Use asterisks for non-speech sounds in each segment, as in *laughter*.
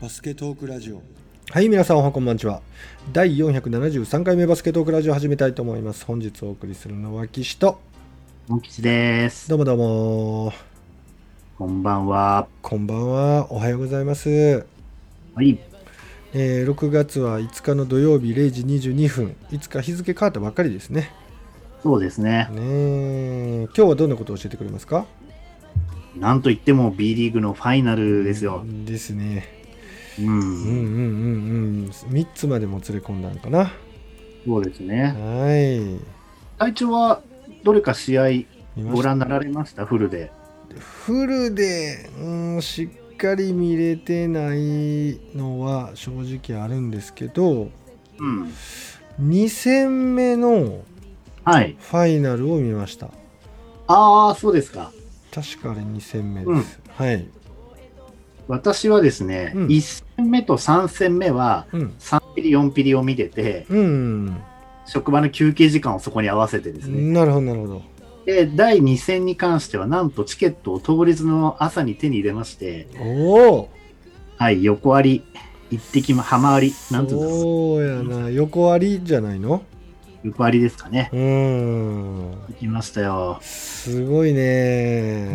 バスケトークラジオはい、皆さんおはこんばんちは。第473回目バスケトークラジオ始めたいと思います。本日お送りするのは岸と、モン吉です。どうもどうも、こんばんは。こんばんは、おはようございます。はい。えー6月は5日の土曜日0時22分、いつか日付変わったばっかりですね。そうですね。ねえ今日はどんなことを教えてくれますか？なんといっても B リーグのファイナルですよ。ですね。うん。うんうんうん。3つまでもつれ込んだのかな。そうですね。はい。隊長はどれか試合ご覧になられましたフルで。フルで、うん、しっかり見れてないのは正直あるんですけどうん。2戦目の。ファイナルを見ましたああ、そうですか。確かあれ2戦目です、はい私はですね、うん。1戦目と3戦目はうん。3ピリ、4ピリを見てて、うん。職場の休憩時間をそこに合わせてですね。なるほどなるほど。で、第2戦に関しては、なんとチケットを当日の朝に手に入れまして、おおはい、横割り、一滴も浜割り、なんていうんですか、そうやな横ありじゃないの？横割りですかね。うん。行きましたよ。すごいね。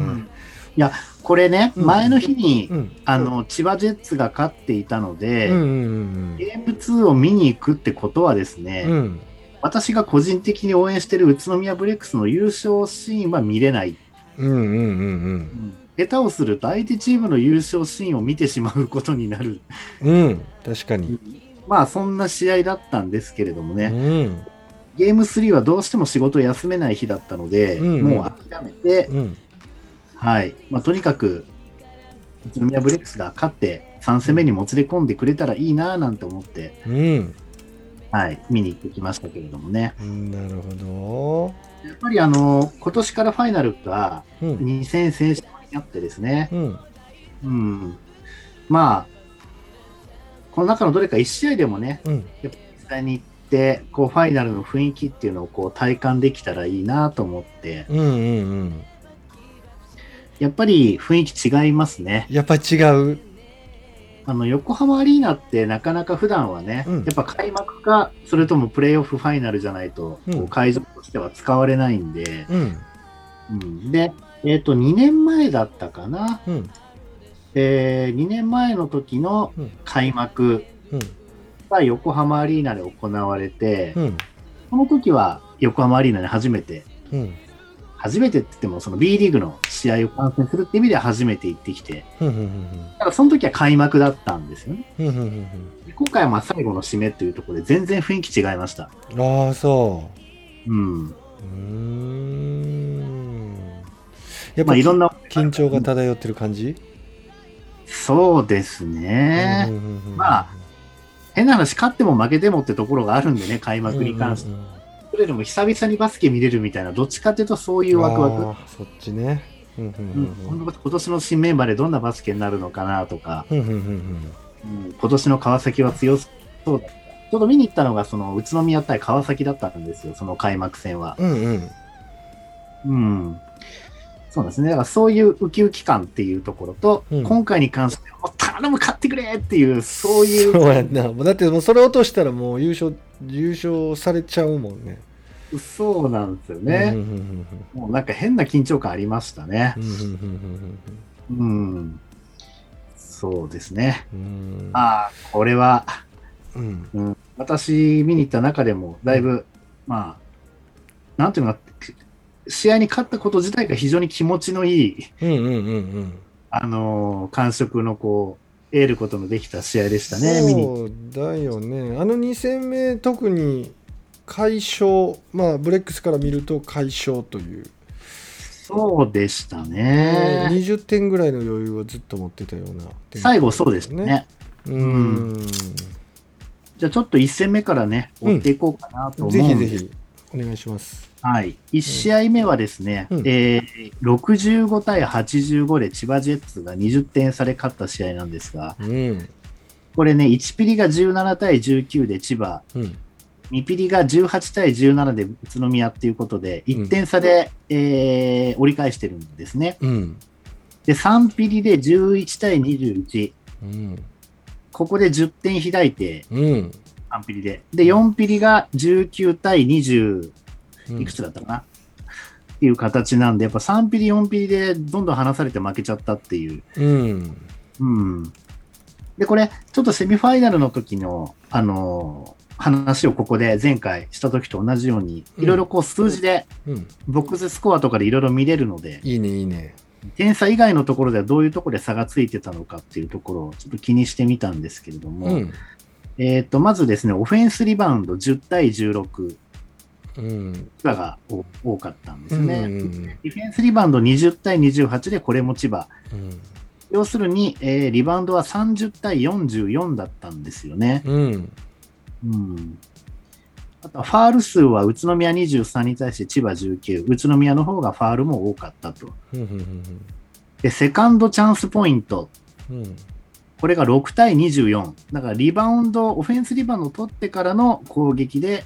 いや、これね、うん。前の日に、うん。あの、千葉ジェッツが勝っていたので、うんうんゲーム2を見に行くってことはですね、うん。うん私が個人的に応援してる宇都宮ブレックスの優勝シーンは見れない。うんうんうん下手をすると相手チームの優勝シーンを見てしまうことになる。うん。うん確かに。まあ、そんな試合だったんですけれどもうね、ん。ゲーム3はどうしても仕事を休めない日だったので、うん。もう諦めて、うんはい。まあ、とにかく、宇都宮ブレックスが勝って、3戦目にもつれ込んでくれたらいいなぁなんて思って、うんはい、見に行ってきましたけれどもね。なるほやっぱりあの、今年からファイナルがど。うん。2戦先勝になってですね、うん。うん。まあ、この中のどれか1試合でもね、うん。やっぱ実際に行って、こう、ファイナルの雰囲気っていうのをこう体感できたらいいなと思って、うん。うん。うん。やっぱり雰囲気違いますね。やっぱり違う。あの、横浜アリーナってなかなか普段はね、うんやっぱ開幕か、それともプレーオフファイナルじゃないと、うん会場としては使われないんで、うん。うんで、えっ、と、2年前だったかな、うん。えー、2年前の時のうん開幕うん。が横浜アリーナで行われて、うん。その時は横浜アリーナで初めて、うん。初めてって言っても、その B リーグの試合を観戦するって意味では初めて行ってきて、うん。うん。ただその時は開幕だったんですよね。うん。うん。今回はまあ最後の締めというところで全然雰囲気違いました。ああ、そうん。う。うーん。やっぱまあいろんな、緊張が漂ってる感じ？そうですね。まあ、変な話、勝っても負けてもってところがあるんでね、開幕に関して。うんうんそれよりも久々にバスケ見れるみたいな、どっちかっていうとそういうワクワク。そっちね。うん。うん。うん今年の新メンバーでどんなバスケになるのかなとか、うん。うん。うん。うん今年の川崎は強そうだ。ちょうど見に行ったのがその宇都宮対川崎だったんですよ、その開幕戦は。うん。うん。うん。そうですね。だからそういうウキウキ感っていうところと、うん今回に関しては、頼む、勝ってくれっていう、そういう、そうやんな。もうだってもうそれ落としたらもう優勝、優勝されちゃうもんね。そうなんですようんね。うんもうなんか変な緊張感ありましたねうん。そうですね。うんうんああ、これは、うんうん、私見に行った中でも、だいぶ、まあ、なんていうのか、試合に勝ったこと自体が非常に気持ちのいい、うんうんうんうんあのー感触のこう、得ることのできた試合でしたね。そうだよね。あの2戦目、特に快勝、まあ、ブレックスから見ると快勝という、そうでしたね。20点ぐらいの余裕をずっと持ってたような、最後そうですね。。うん、じゃあちょっと1戦目からね、追っていこうかなと思うんぜでひぜひ、お願いします。はい。1試合目はですね、うんえー65対85で千葉ジェッツが20点差で勝った試合なんですが、うん。これね、1ピリが17対19で千葉、うん。2ピリが18対17で宇都宮っていうことで、1点差で、えー折り返してるんですね。うん。で、3ピリで11対21。うん。ここで10点開いて、うん。3ピリで。で、4ピリが19対20うんいくつだったかな、っていう形なんで、やっぱ3ピリ、4ピリでどんどん離されて負けちゃったっていう。うん。うん。で、これ、ちょっとセミファイナルの時の、あのー話をここで前回した時と同じように、うんいろいろこう数字で、うん。ボックススコアとかでいろいろ見れるので、いいね、いいね。点差以外のところではどういうところで差がついてたのかっていうところをちょっと気にしてみたんですけれども、うん。えっ、と、まずですね、オフェンスリバウンド10対16、うん。千葉が多多かったんですうん。ね。うん。ディフェンスリバウンド20対28でこれも千葉。要するに、えーリバウンドは30対44だったんですよね。うん。うん。あとはファール数は宇都宮23に対して千葉19。宇都宮の方がファールも多かったと。で、セカンドチャンスポイント。うん。これが6対24。だからリバウンド、オフェンスリバウンドを取ってからの攻撃で、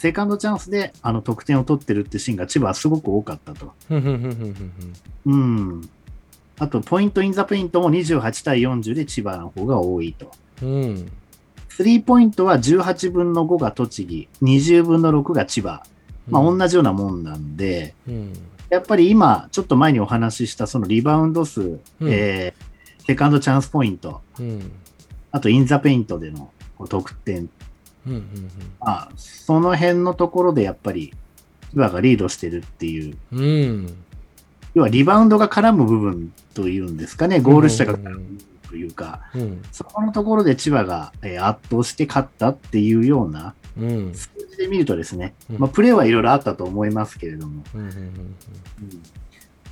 セカンドチャンスであの得点を取ってるってシーンが千葉はすごく多かったと。うん。うん。うん。あと、ポイントインザペイントも28対40で千葉の方が多いと。うん。スリーポイントは18分の5が栃木、20分の6が千葉。まあ、同じようなもんなんで、うん。やっぱり今、ちょっと前にお話ししたそのリバウンド数、えーセカンドチャンスポイント、うん。あとインザペイントでの得点、うん。うん。まあ、その辺のところでやっぱり千葉がリードしてるっていう、うん。要はリバウンドが絡む部分というんですかね、ゴール下が絡むというか、うん。そこのところで千葉が、えー圧倒して勝ったっていうようなうん。数字で見るとですね、うんまあ、プレーはいろいろあったと思いますけれども、うん。うん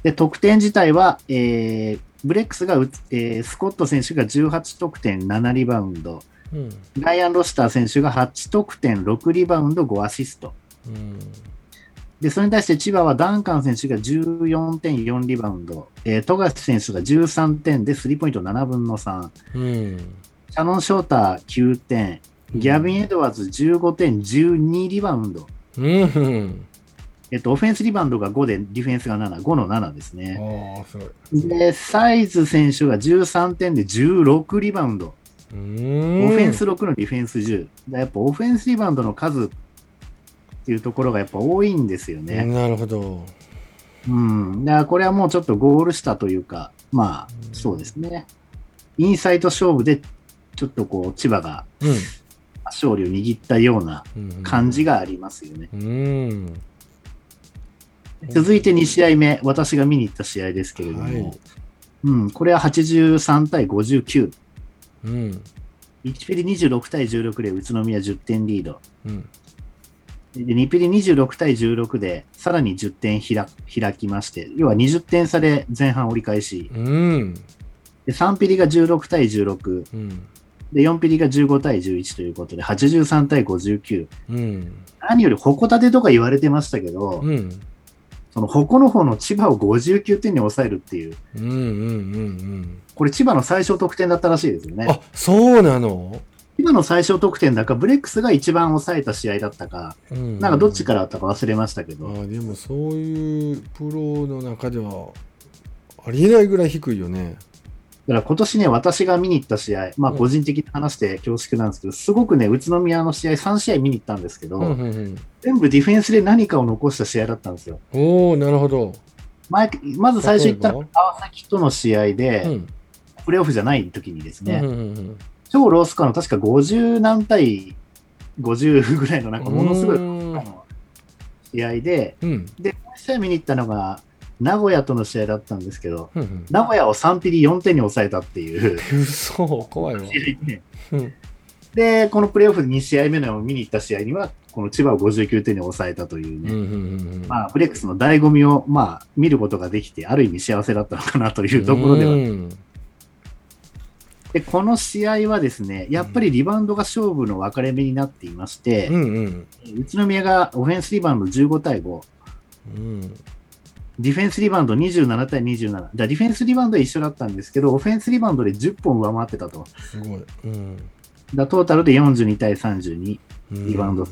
で得点自体は、えーブレックスがう、えースコット選手が18得点7リバウンド、うん。ライアン・ロシター選手が8得点6リバウンド5アシスト。うん。で、それに対して千葉はダンカン選手が14点4リバウンド、えー、富樫選手が13点でスリーポイント7分の3、うん。シャノン・ショーター9点、ギャビン・エドワーズ15点12リバウンド。うん。えっと、オフェンスリバウンドが5で、ディフェンスが7、5の7ですね。で、サイズ選手が13点で16リバウンド。うん。オフェンス6のディフェンス10。だやっぱオフェンスリバウンドの数っていうところがやっぱ多いんですよね。なるほど。うん。だからこれはもうちょっとゴール下というか、まあ、そうですね。インサイト勝負で、ちょっとこう、千葉がうん。勝利を握ったようなうん感じ。がありますよね。うん。続いて2試合目、私が見に行った試合ですけれども、はいうん、これは83対59。うん。1ピリ26対16で宇都宮10点リード。うん。で2ピリ26対16でさらに10点開開きまして、要は20点差で前半折り返し。うん。で3ピリが16対16。うん。で4ピリが15対11ということで83対59。うん。何より矛立てとか言われてましたけど、うん。その矛の方の千葉を59点に抑えるっていう、うん。うん。うん。これ千葉の最小得点だったらしいですよね。あ、そうなの？千葉の最小得点だか、ブレックスが一番抑えた試合だったか、うん。なんかどっちからだったか忘れましたけど、あでもそういうプロの中ではありえないぐらい低いよね。だから今年ね、私が見に行った試合、まあうん。個人的に話して恐縮なんですけど、すごくね、宇都宮の試合3試合見に行ったんですけど、うんうんうん、全部ディフェンスで何かを残した試合だったんですよ。おおなるほど。前まず最初行ったの例が川崎との試合で、うん。プレーオフじゃない時にですね、うんうん超ロースコアの確か50何対50ぐらいのなんかものすごい試合で、うん。で、試合見に行ったのが名古屋との試合だったんですけど、うんうん。名古屋を3ピリ4点に抑えたっていう。嘘怖いわ。*laughs* で、このプレーオフで2試合目の見に行った試合には、この千葉を59点に抑えたというね、うんうんうんまあ、ブレックスの醍醐味を、まあ、見ることができて、ある意味幸せだったのかなというところでは。うん。で、この試合はですね、やっぱりリバウンドが勝負の分かれ目になっていまして、うんうん。宇都宮がオフェンスリバウンド15対5、うんディフェンスリバウンド27対27。だディフェンスリバウンドは一緒だったんですけど、オフェンスリバウンドで10本上回ってたと。すごい。うんだトータルで42対32。うんリバウンド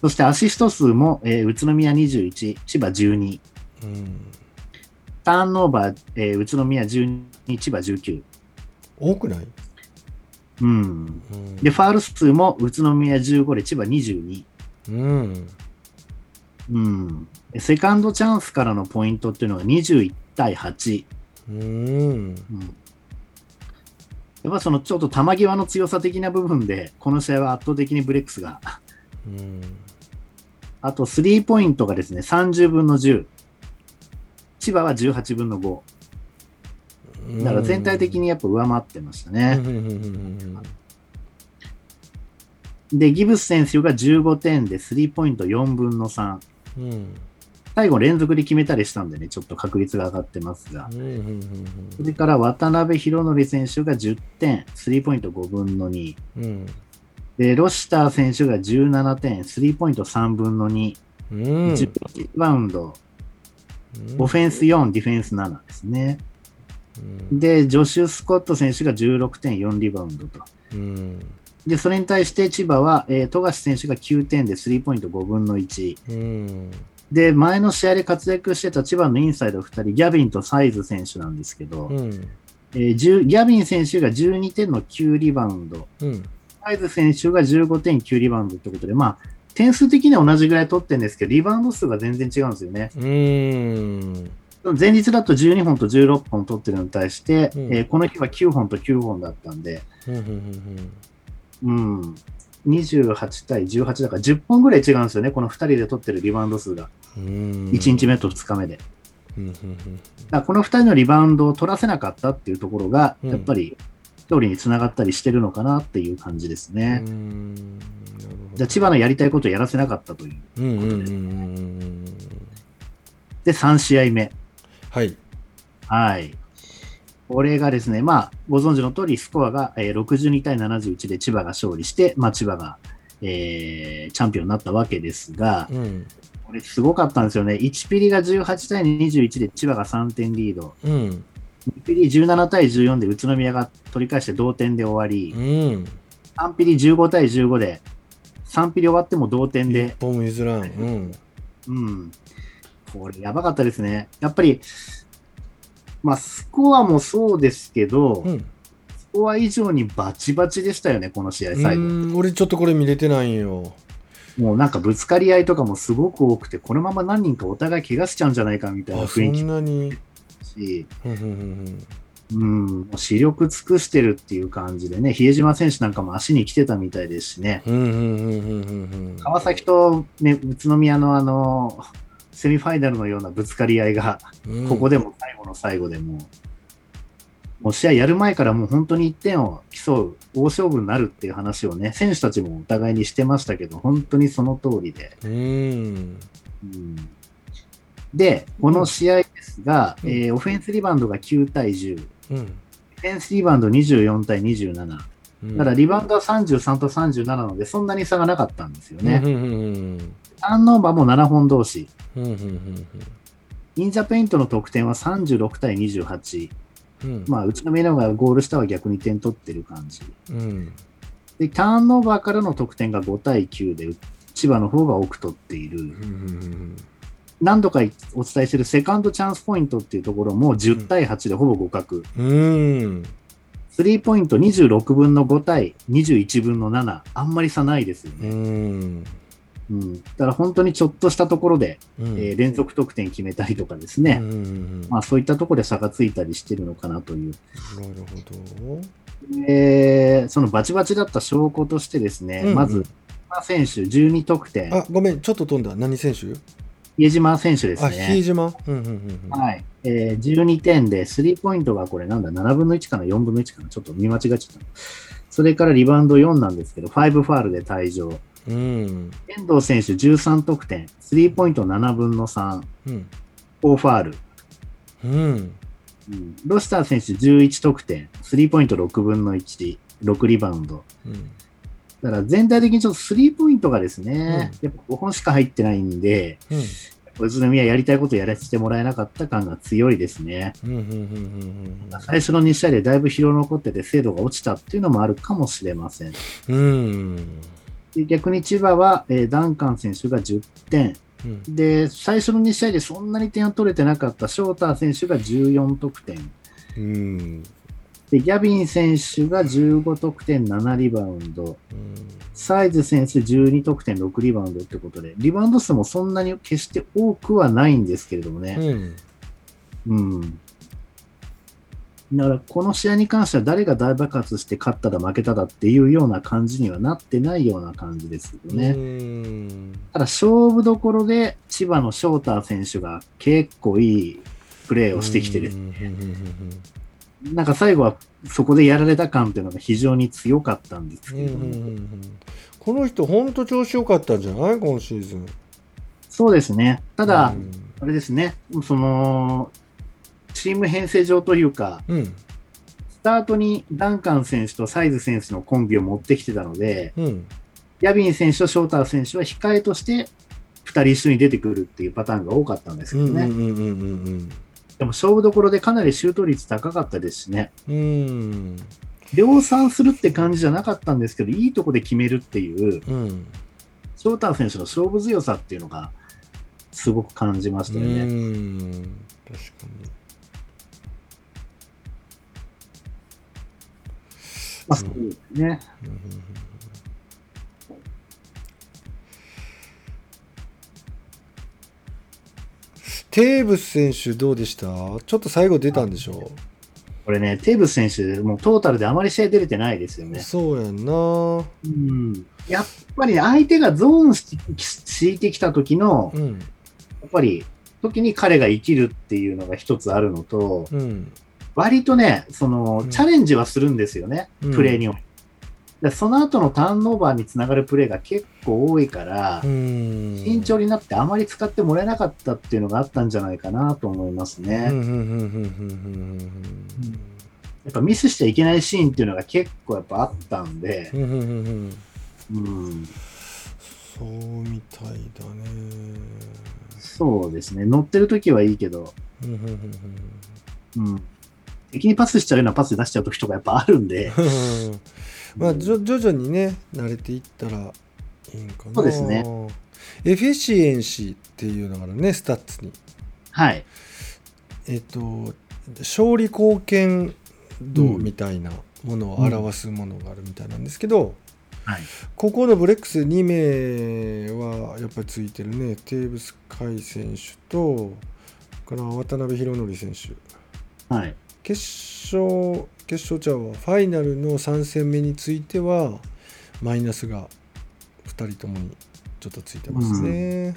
そしてアシスト数も、えー宇都宮21、千葉12。うんターンオーバー、えー宇都宮12、千葉19。多くない、うん。うん、で、ファール数も宇都宮15で千葉22。うん。うん。セカンドチャンスからのポイントっていうのが21対8。うん。うん。やっぱそのちょっと球際の強さ的な部分で、この試合は圧倒的にブレックスが。うん。あと、スリーポイントがですね、30分の10。千葉は18分の5。だから全体的にやっぱ上回ってましたうんね。で、ギブス選手が15点でスリーポイント4分の3。うんうん最後連続で決めたりしたんでね、ちょっと確率が上がってますが。うんうんうんそれから渡辺博則選手が10点、スリーポイント5分の2。うんで、ロシター選手が17点、スリーポイント3分の2。うん10リバウンド、オフェンス4、ディフェンス7ですね。うんで、ジョシュ・スコット選手が16点、4リバウンドと。うんで、それに対して千葉は、えー富樫選手が9点でスリーポイント5分の1。うんで、前の試合で活躍してた千葉のインサイド2人、ギャビンとサイズ選手なんですけど、うん。えー10ギャビン選手が12点の9リバウンド、うん。サイズ選手が15点9リバウンドってことで、まあ、点数的には同じぐらい取ってるんですけど、リバウンド数が全然違うんですよね。うん。前日だと12本と16本取ってるのに対して、うん。えーこの日は9本と9本だったんで、うん、28対18だから10本ぐらい違うんですよね、この2人で取ってるリバウンド数が。うん1日目と2日目で。だこの2人のリバウンドを取らせなかったっていうところが、うんやっぱり勝利につながったりしてるのかなっていう感じですうね。じゃあ千葉のやりたいことをやらせなかったという。うんうんうんうんうんで、3試合目。はいはい。これがですね、まあ、ご存知の通り、スコアが、えー62対71で千葉が勝利して、まあ、千葉が、えーチャンピオンになったわけですが、うんこれすごかったんですよね。1ピリが18対21で千葉が3点リード。うん2ピリ17対14で宇都宮が取り返して同点で終わり、うん3ピリ15対15で、3ピリ終わっても同点一で、本も譲らんうんうん。これやばかったですね。やっぱり、まあ、スコアもそうですけど、うんスコア以上にバチバチでしたよね、この試合、最後。うん俺ちょっとこれ見れてないんよもうなんかぶつかり合いとかもすごく多くて、このまま何人かお互い怪我しちゃうんじゃないかみたいな雰囲気んなに？だし、うん視力尽くしてるっていう感じでね、比江島選手なんかも足に来てたみたいですしね、川崎と、ね、宇都宮のあの、セミファイナルのようなぶつかり合いが、うん。ここでも最後の最後でもう、もう試合やる前からもう本当に1点を競う大勝負になるっていう話をね、選手たちもお互いにしてましたけど、本当にその通りで。うんうんで、この試合ですが、うんえーオフェンスリバウンドが9対10、デうんィフェンスリバウンド24対27。うんただ、リバウンドは33と37なので、そんなに差がなかったんですよね。うんうんうんターンオーバーも7本同士。うんうんうんインザペイントの得点は36対28。うんまあ、宇都宮の方がゴール下は逆に点取ってる感じ。うんで、ターンオーバーからの得点が5対9で、千葉の方が多く取っている。うんうん何度かお伝えしているセカンドチャンスポイントっていうところも10対8でほぼ互角。うんスリーポイント26分の5対21分の7。あんまり差ないですようね。んうん。だから本当にちょっとしたところで、うんえー連続得点決めたりとかですね。うんうんうんまあそういったところで差がついたりしてるのかなという。なるほどえーそのバチバチだった証拠としてですね、うんうんまず、島選手12得点。あごめんちょっと飛んだ何選手？比江島選手ですあ比江ね。島？うんうんうんうんはい。えー、12点で、スリーポイントがこれなんだ、7分の1かな、4分の1かな、ちょっと見間違えちゃった。それからリバウンド4なんですけど、5ファールで退場。うん。遠藤選手13得点、スリーポイント7分の3、うん。4ファール。うん。うん、ロスター選手11得点、スリーポイント6分の1、6リバウンド。うん。だから全体的にちょっとスリーポイントがですね、やっぱ5本しか入ってないんで、うん。宇都宮やりたいことやらせてもらえなかった感が強いですね。うんうんうんうん最初の2試合でだいぶ疲労残ってて精度が落ちたっていうのもあるかもしれません。うん逆に千葉は、えーダンカン選手が10点。うんで、最初の2試合でそんなに点を取れてなかったショーター選手が14得点。うんで、ギャビン選手が15得点7リバウンド。サイズ選手12得点6リバウンドってことで、リバウンド数もそんなに決して多くはないんですけれどもね。うんうん。だから、この試合に関しては誰が大爆発して勝っただ負けただっていうような感じにはなってないような感じですよね。ただ、勝負どころで千葉の翔太選手が結構いいプレーをしてきてですうんなんか最後はそこでやられた感っていうのが非常に強かったんですけども、うんこの人本当調子良かったんじゃない今シーズンそうですね。ただ、あれですね、その、チーム編成上というか、うん。スタートにダンカン選手とサイズ選手のコンビを持ってきてたので、うん。ヤビン選手とショーター選手は控えとして2人一緒に出てくるっていうパターンが多かったんですけどね。でも勝負どころでかなりシュート率高かったですしね。量産するって感じじゃなかったんですけど、いいとこで決めるっていう、うん。ショーター選手の勝負強さっていうのが、すごく感じましたよね。うん。確かにあ、そうですね。うんうんうんテーブス選手どうでした？ちょっと最後出たんでしょこれね、テーブス選手、もうトータルであまり試合出れてないですよね。そうやんなうん。やっぱり相手がゾーンし敷いてきた時の、やうんっぱり、時に彼が生きるっていうのが一つあるのと、うん割とね、その、うん。チャレンジはするんですよね、うん。プレーにおい。て。でその後のターンオーバーにつながるプレーが結構多いから、うん。慎重になってあまり使ってもらえなかったっていうのがあったんじゃないかなと思いますね。やっぱミスしちゃいけないシーンっていうのが結構やっぱあったんで。そうみたいだね。そうですね、乗ってる時はいいけど、うん、敵にパスしちゃうようなパス出しちゃう時とかやっぱあるんで、うん。まあ徐々にね慣れていったらいいんかな。そうですね。エフィシエンシーっていうのがあるねスタッツに。はい、えっと勝利貢献度みたいなものを表すものがあるみたいなんですけど、はい、ここのブレックス2名はやっぱりついてるねテーブス海選手とから渡辺裕則選手。はい、決勝決勝ちゃうわファイナルの3戦目についてはマイナスが2人ともにちょっとついてますね、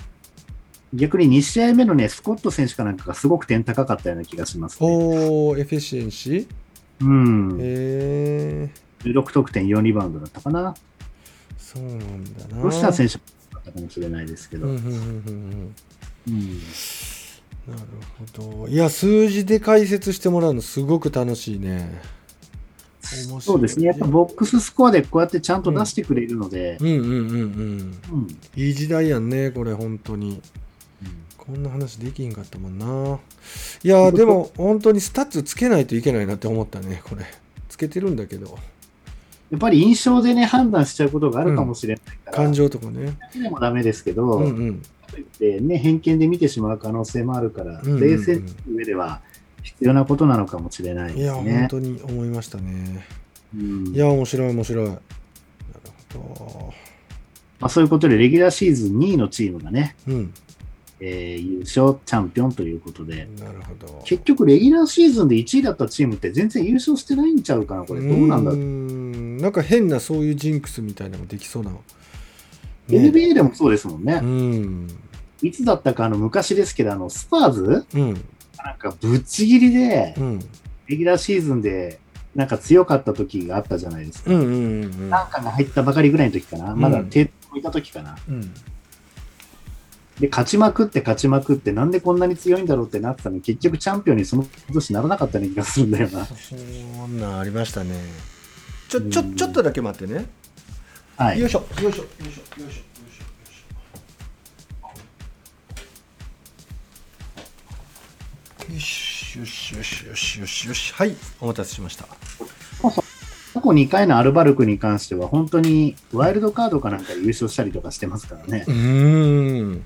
逆に2試合目のね、スコット選手かなんかがすごく点高かったような気がします、ね。おーエフィシエンシ？ーうん、へえ16得点4リバウンドだったかな。そうなんだな。ロシア選手もだったかもしれないですけど。うんうんうんうんうん。うんなるほど。いや数字で解説してもらうのすごく楽しいね。面白い。そうですね、やっぱボックススコアでこうやってちゃんと出してくれるので、うんうんうんうん。うん。いい時代やんねこれ本当に。こんな話できんかったもんな。いやーでも本当にスタッツつけないといけないなって思ったねこれ。つけてるんだけど。やっぱり印象でね、判断しちゃうことがあるかもしれないから、感情とかね。でもダメですけど、うんうんでね、偏見で見てしまう可能性もあるから、うんうんうん。冷静に上では必要なことなのかもしれないいやですね。本当に思いましたね。うん。いや面白い面白い。なるほまあ、そういうことで、レギュラーシーズン2位のチームがね、どうん。えー優勝チャンピオンということで、なるほど。結局、レギュラーシーズンで1位だったチームって全然優勝してないんちゃうかな、これ、どうなんだなんか変なそういうジンクスみたいなのができそうな、ね NBA でもそうですもんねう。んいつだったか、あの昔ですけど、あのスパーズうんなんかぶっちぎりで、うんレギュラーシーズンでなんか強かった時があったじゃないですか。うんうんうんなんかが入ったばかりぐらいの時かな。まだうん手をいた時かな。うんで、勝ちまくって勝ちまくって、なんでこんなに強いんだろうってなってたのに、結局チャンピオンにその年ならなかったような気がするんだよな。そんなんありましたねちょちょちょっとだけ待ってねはい。よい。しょよいしょよいしょよいしょよいしょ。よいしょよしよしよしよしよし。よしはいお待たせしました。過去2回のアルバルクに関しては、本当にワイルドカードかなんかで優勝したりとかしてますからね。う。ーん。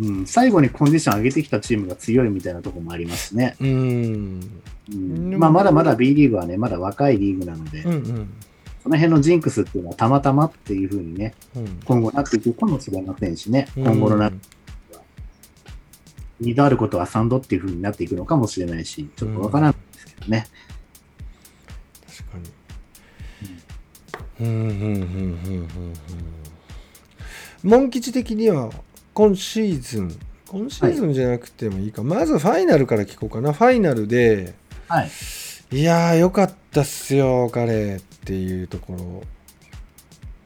うん、最後にコンディション上げてきたチームが強いみたいなところもありますね。うーん。うん、でまあ、まだまだ B リーグはね、まだ若いリーグなので、うんうんその辺のジンクスっていうのはたまたまっていうふうにね、うん。今後なっていくかもしれませんしね、うん。今後のな、2度あることは3度っていうふうになっていくのかもしれないし、ちょっとわからないですけどね。確かに。うん。うんうんうんうんうんモン吉的には今シーズン今シーズンじゃなくてもいいか、まずファイナルから聞こうかな。ファイナルで。はい。いやーよかったっすよ彼っていうところ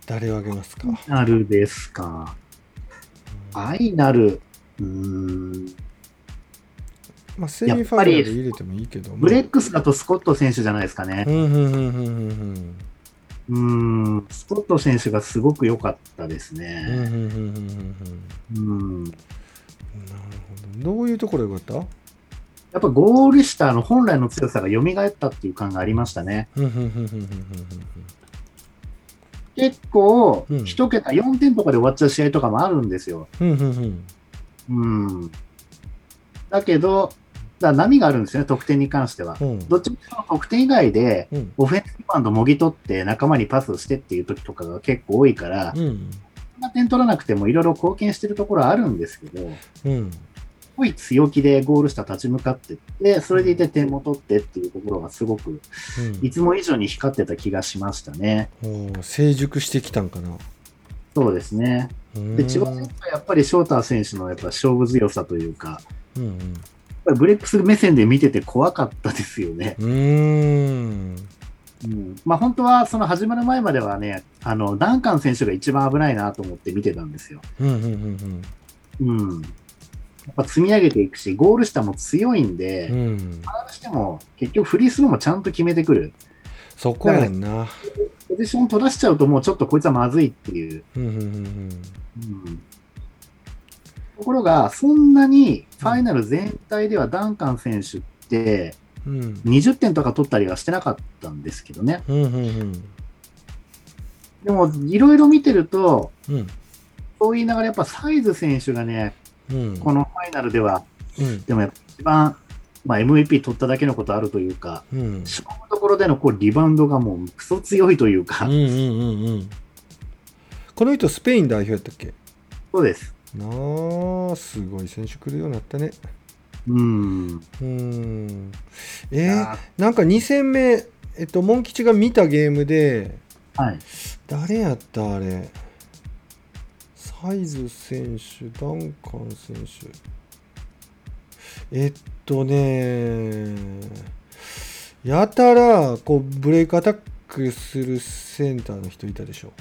誰を挙げますか、ファイナルですか。ファイナル、うーん、まあ、セミファイナルで入れてもいいけどブレックスだとスコット選手じゃないですかね。う。んスコット選手がすごく良かったですね。うん。なるほど。どういうところが良かっやっぱゴール下の本来の強さが蘇ったっていう感がありましたね。結構うん、一桁4点とかで終わっちゃう試合とかもあるんですよ。うん。だけど、だ波があるんですよね、得点に関しては。うんどっちも得点以外で、うんオフェンスリバウンドもぎ取って仲間にパスしてっていう時とかが結構多いから、そんうんな点取らなくてもいろいろ貢献してるところはあるんですけど、うんすごい強気でゴール下立ち向かってって、それでいて点も取ってっていうところがすごく、いつも以上に光ってた気がしましたね。うんお成熟してきたんかなそうですね。で、千葉選手はやっぱりショーター選手のやっぱ勝負強さというか、うんやっぱりブレックス目線で見てて怖かったですよね。うんうーんうん、まあ本当はその始まる前まではね、あの、ダンカン選手が一番危ないなと思って見てたんですよ。うんうんうんうん。やっぱ積み上げていくし、ゴール下も強いんで、うん。うんああしても結局フリースローもちゃんと決めてくる。そこやんな。ポジション取らしちゃうともうちょっとこいつはまずいっていう。うん。うん。うん。うん。ところが、そんなにファイナル全体ではダンカン選手ってうんうん20点とか取ったりはしてなかったんですけどね。うん。うん。うん。でも、いろいろ見てると、うん。そう言いながらやっぱサイズ選手がね、うんこのファイナルでは、うん。でもやっぱ一番、まあ、MVP 取っただけのことあるというか、うん。勝負どころでのこうリバウンドがもうクソ強いというか、うんうんうんうん。この人スペイン代表やったっけ？そうです。なあすごい選手来るようになったね。うん。うーん。えー、あなんか2戦目えっとモン吉が見たゲームではい。誰やったあれ？サイズ選手ダンカン選手。えっとねやたらこうブレイクアタックするセンターの人いたでしょ。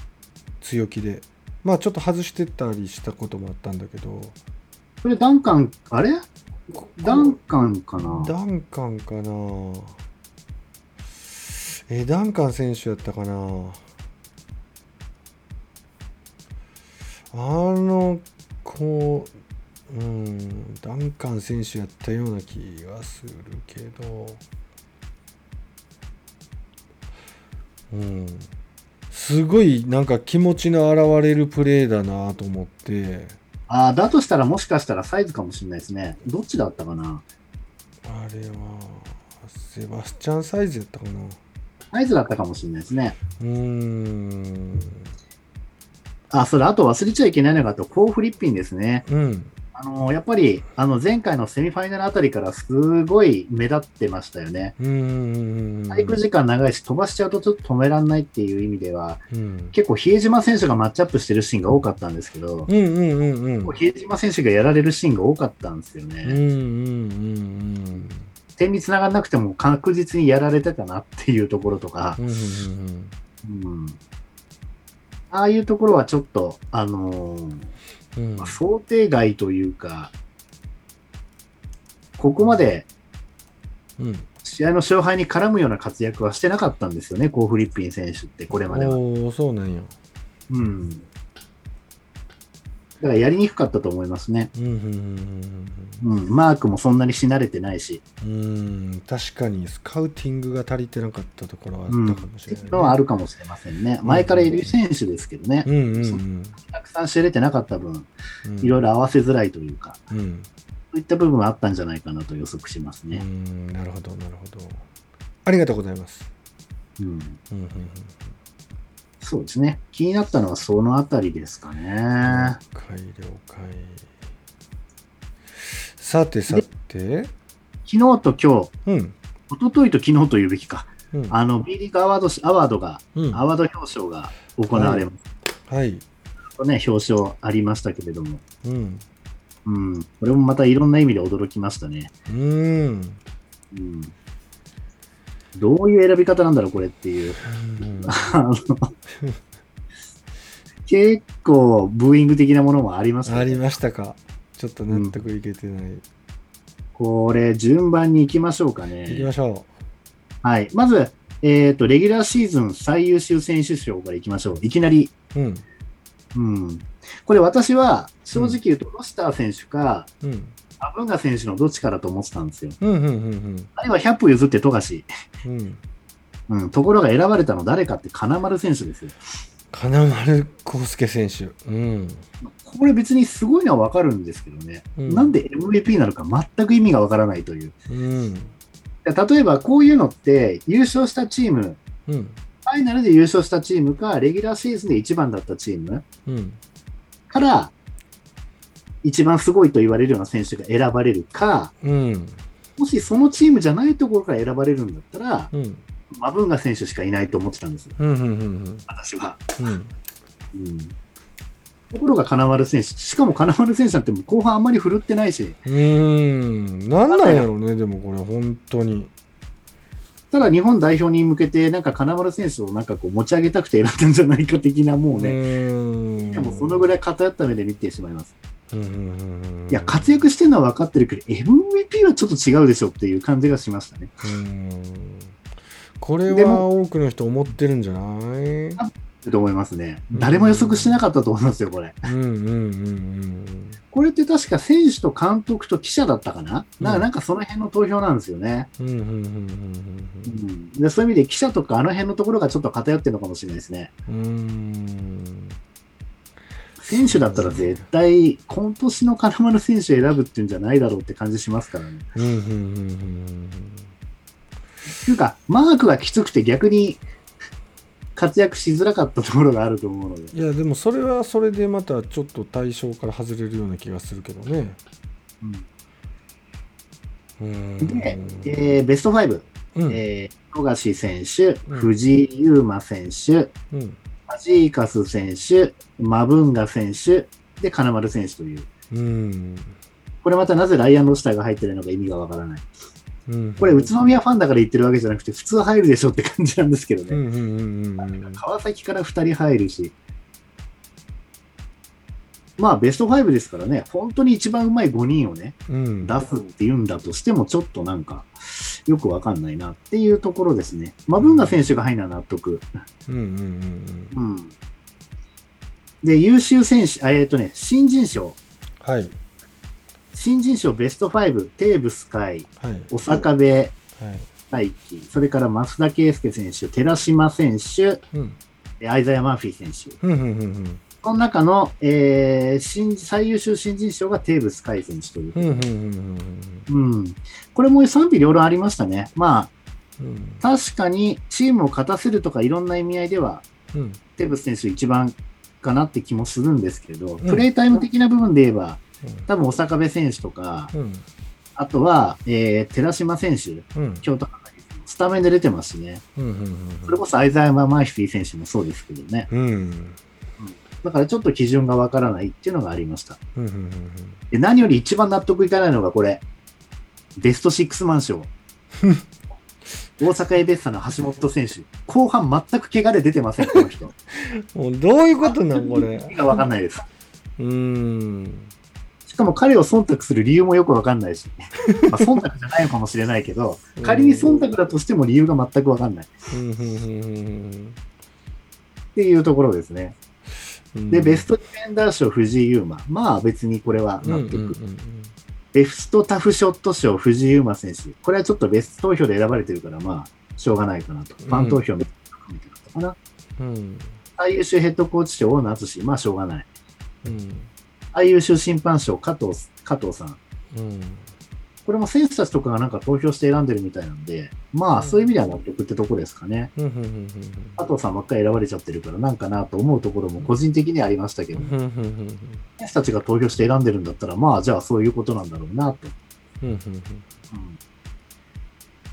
強気で。まあちょっと外してたりしたこともあったんだけど。これダンカン、あれ？ダンカンかな？ダンカンかな。えダンカン選手やったかなあの子うんダンカン選手やったような気がするけどうん。すごいなんか気持ちの表れるプレーだなと思って。ああ、だとしたらもしかしたらサイズかもしれないですね。どっちだったかな？あれはセバスチャンサイズやったかな。サイズだったかもしれないですね。うーんあ、それ、あと忘れちゃいけないのが、コー・フリッピンですね。うん。あの、やっぱり、あの、前回のセミファイナルあたりからすごい目立ってましたよね。うんうん滞空時間長いし、飛ばしちゃうとちょっと止めらんないっていう意味では、うん。結構、比江島選手がマッチアップしてるシーンが多かったんですけど、うんうんうんうん。比江島選手がやられるシーンが多かったんですよね。うんうんうん点に繋がんなくても確実にやられてたなっていうところとか。う、んうん。うん、ああいうところはちょっと、あのーうんまあ想定外というか、ここまでうん試合の勝敗に絡むような活躍はしてなかったんですよね、コー・フリッピン選手って、これまでは。おおそうなんやうん。だからやりにくかったと思いますね。うんうんうん。マークもそんなにし慣れてないし、うんうん確かにスカウティングが足りてなかったところはあったかもしれない、っていうのはあるかもしれませんね。前からいる選手ですけどね、うんうんうんたくさん試合出てなかった分、うんいろいろ合わせづらいというか、うんそういった部分はあったんじゃないかなと予測しますうね。んなるほどなるほどありがとうございます。うん。うんうんうんそうですね。気になったのはそのあたりですかね。了解了解。さてさて、昨日と今日、うん。一昨日と昨日と言うべきか。うん、あの、ビリーグアワードし、アワードが、うんアワード表彰が行われます。はい。ね、表彰ありましたけれども。うん。うん。これもまたいろんな意味で驚きましたね。うーん。うん。どういう選び方なんだろう、これっていう。結構、ブーイング的なものもありましたねありましたか？ちょっと納得いけてない。これ、順番に行きましょうかね。行きましょはい。まず、えっ、と、レギュラーシーズン最優秀選手賞から行きましょう。いきなり。う。うん。うん。これ私は、正直言うと、ロシター選手か、うん。アブンガ選手のどっちかだと思ってたんですよ。うん。うん。うん。あるいは100歩譲って富樫。うん。うん。ところが選ばれたの誰かって金丸選手ですよ。金丸康介選手。うん。これ別にすごいのはわかるんですけどね。うんなんで MVP なのか全く意味がわからないという。うん。例えばこういうのって優勝したチーム、うん。ファイナルで優勝したチームか、レギュラーシーズンで一番だったチームうん。から、一番すごいと言われるような選手が選ばれるか、うん。もしそのチームじゃないところから選ばれるんだったら、うん。マブンガ選手しかいないと思ってたんですよ、うん。うん。私は。うん。うん、ところが金丸選手、しかも金丸選手なんて後半あんまり振るってないし、うーん。なんなんやろうね、でもこれ、本当に。ただ日本代表に向けて、なんか金丸選手をなんかこう持ち上げたくて選んだんじゃないか的な、もううね。でもそのぐらい偏った目で見てしまいます。いや、活躍してるのは分かってるけど、MVP はちょっと違うでしょっていう感じがしましたね。これでもは多くの人思ってるんじゃない？と思いますね。うん誰も予測してなかったと思いますよ、これ。これって確か選手と監督と記者だったかな、うんなんかなんかその辺の投票なんですよね。うん。うんうんうんうんうんでそういう意味で記者とかあの辺のところがちょっと偏ってるのかもしれないですね。うん。選手だったら絶対今年の金丸選手選ぶっていうんじゃないだろうって感じしますからね。うんうんうんうんっていうか、マークがきつくて逆に活躍しづらかったところがあると思うので。いやでもそれはそれでまたちょっと対象から外れるような気がするけどね。うんうん。で、えーベスト5、うんえー富樫選手、うん藤井優馬選手、うんファジーカス選手、マブンガ選手、で、金丸選手という。うんこれまたなぜライアン・ロスターが入ってるのか意味がわからない。うん。これ、宇都宮ファンだから言ってるわけじゃなくて、普通入るでしょって感じなんですけどね。川崎から2人入るし。まあ、ベスト5ですからね、本当に一番うまい5人をね、うん。出すって言うんだとしても、ちょっとなんか、よくわかんないなっていうところですね。マブンガ選手が入るのは納得。うんうんうんうん。で、優秀選手、あえっ、とね、新人賞。うん。はい。新人賞ベスト5、テーブス海、はい。小坂部はい。大輝、それから増田圭介選手、寺島選手、うん。えアイザヤ・マーフィー選手。うんうんうんこの中の、えー新最優秀新人賞がテーブス海選手といううん。。これも賛否両論ありましたね。まあ、うん。確かにチームを勝たせるとかいろんな意味合いでは、うん。テーブス選手一番かなって気もするんですけど、んプレータイム的な部分で言えば、多分、小坂部選手とか、うん。あとは、えー寺島選手、うん。京都スタメンで出てますしね。それこそアイザーマ・マーフィー選手もそうですけどね。うん。うん。だからちょっと基準がわからないっていうのがありました。うんうんで何より一番納得いかないのがこれ、ベスト6マン賞。*laughs* 大阪エベッサの橋本選手。後半全く怪我で出てません、この人。*laughs* もうどういうことなんこれ意。味がわかんないです。うーん。しかも彼を忖度する理由もよくわかんないし。*laughs* まあ、忖度じゃないのかもしれないけど、仮に忖度だとしても理由が全くわかんない。っていうところですね。うんで、ベストディフェンダー賞、藤井優馬。まあ別にこれは納得。うんうんうんベストタフショット賞、藤井優馬選手。これはちょっとベスト投票で選ばれてるから、まあ、しょうがないかなと。ファン投票みたいなのかな。うん最優秀ヘッドコーチ賞、大野敦まあしょうがない。うん最優秀審判賞、加藤、加藤さん。うんここれも選手たちとかがなんか投票して選んでるみたいなんで、まあ、そういう意味では納得ってとこですかね。うんうんうん加藤さんばっかり選ばれちゃってるから、なんかなと思うところも個人的にはありましたけど、うんうんうんうん選手たちが投票して選んでるんだったら、まあ、じゃあそういうことなんだろうなと。うんうんうん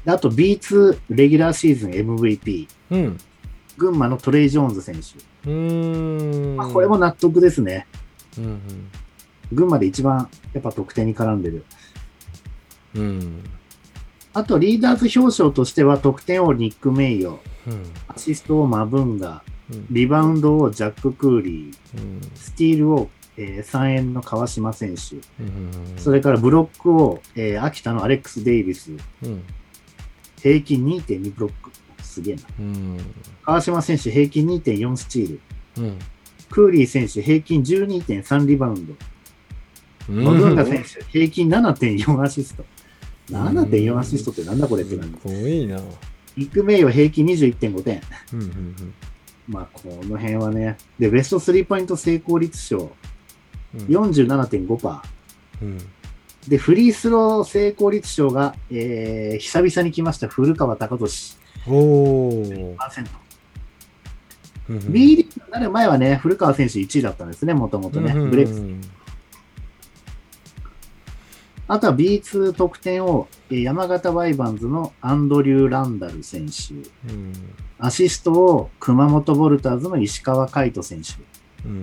であと B2 レギュラーシーズン MVP、うんうん群馬のトレイ・ジョーンズ選手。うーんまあ、これも納得ですね。うん群馬で一番やっぱ得点に絡んでる。うん。うんあとリーダーズ表彰としては得点王ニック・メイヨ、うん。アシスト王マブンガ、うん。リバウンド王ジャック・クーリー、うん。スティール王、えー、3円の川島選手、うん。それからブロック王、えー秋田のアレックス・デイビス、うん。平均2.2ブロック。すげえな。うん。川島選手平均2.4スチール。うん。クーリー選手平均12.3リバウンド。うん。マブンガ選手平均7.4アシスト。7.4アシストってなんだこれって感じ。すごいなニック・メイヨ平均21.5点。うんうんまあ、この辺はね。で、ベストスリーポイント成功率賞うん47.5%。うんで、フリースロー成功率賞が、えー、久々に来ました古川貴俊。おお100%。うん B リーグになる前はね、古川選手1位だったんですね、もともとね。うんブレックス。あとは B2 得点を、えー山形ワイバンズのアンドリュー・ランダル選手。うんアシストを熊本ボルターズの石川海人選手。うん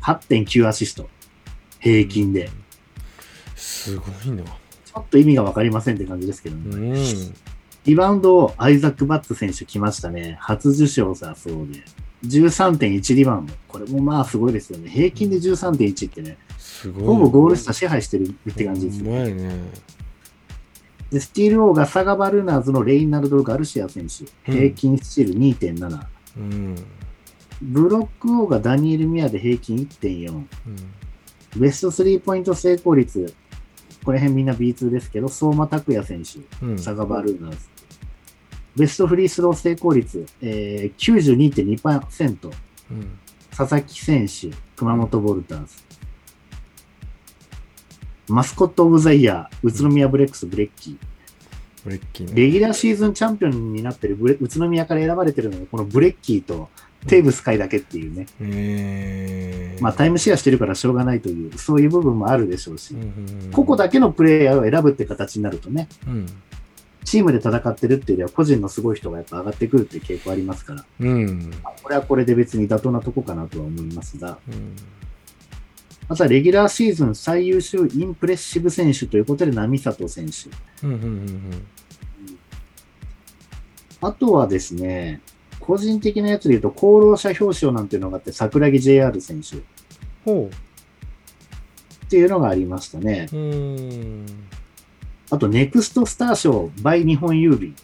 8.9アシスト。平均で。すごいなちょっと意味がわかりませんって感じですけどうね。んリバウンドをアイザック・バッツ選手来ましたね。初受賞さそうで。13.1リバウンド。これもまあすごいですよね。平均で13.1ってね。すごいほぼゴール下支配してるって感じですうよ。まいねで、スティール王がサガバルーナーズのレイナルド・ガルシア選手。うん平均スチール2.7。うんブロック王がダニエル・ミアで平均1.4。うんベストスリーポイント成功率。これ辺みんな B2 ですけど、相馬拓也選手。うんサガバルーナーズ。ベストフリースロー成功率、えー、92.2%。うん佐々木選手、熊本ボルターズ。マスコット・オブ・ザ・イヤー、宇都宮ブレックス・ブレッキー。ブレッキーねレギュラーシーズンチャンピオンになってるブレ宇都宮から選ばれてるのが、このブレッキーとテーブス海だけっていうね。えーまあタイムシェアしてるからしょうがないという、そういう部分もあるでしょうしうん。うんうん個々だけのプレイヤーを選ぶって形になるとね、うんチームで戦ってるっていうよりは個人のすごい人がやっぱ上がってくるっていう傾向ありますから、うん。これはこれで別に妥当なとこかなとは思いますが、うん。あとはレギュラーシーズン最優秀インプレッシブ選手ということで、波里選手。うんうんうんあとはですね、個人的なやつで言うと、功労者表彰なんていうのがあって、桜木 JR 選手。っほていうのがありましたね。あと、ネクストスター賞 by 日本郵便。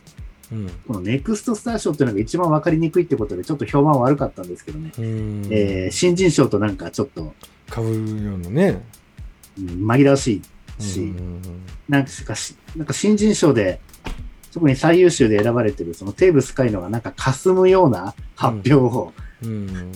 うん。このネクストスター賞っていうのが一番わかりにくいってことで、ちょっと評判悪かったんですけどね。うん。えー新人賞となんかちょっと、かぶるようなね。うん紛らわしいし、うんなんかし、なんか新人賞で、特に最優秀で選ばれてる、そのテーブス海のがなんか霞むような発表をうん。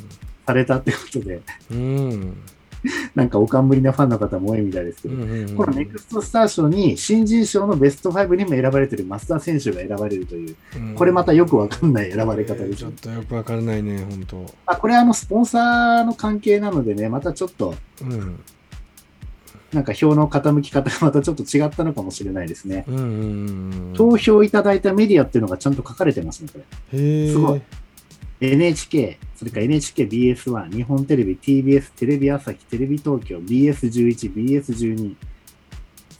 されたってことで、うん *laughs* なんかおかんぶりなファンの方も多いみたいですけど、うんこのネクストスター賞に新人賞のベスト5にも選ばれてる増田選手が選ばれるという、うん。これまたよくわかんない選ばれ方です。ちょっとよくわからないね本当。あこれあのスポンサーの関係なのでね、またちょっとうん。なんか票の傾き方がまたちょっと違ったのかもしれないですね。うんうんうん投票いただいたメディアっていうのがちゃんと書かれてますね、これ。すごい NHK、それから NHKBS1、日本テレビ、TBS、テレビ朝日、テレビ東京、BS11、BS12。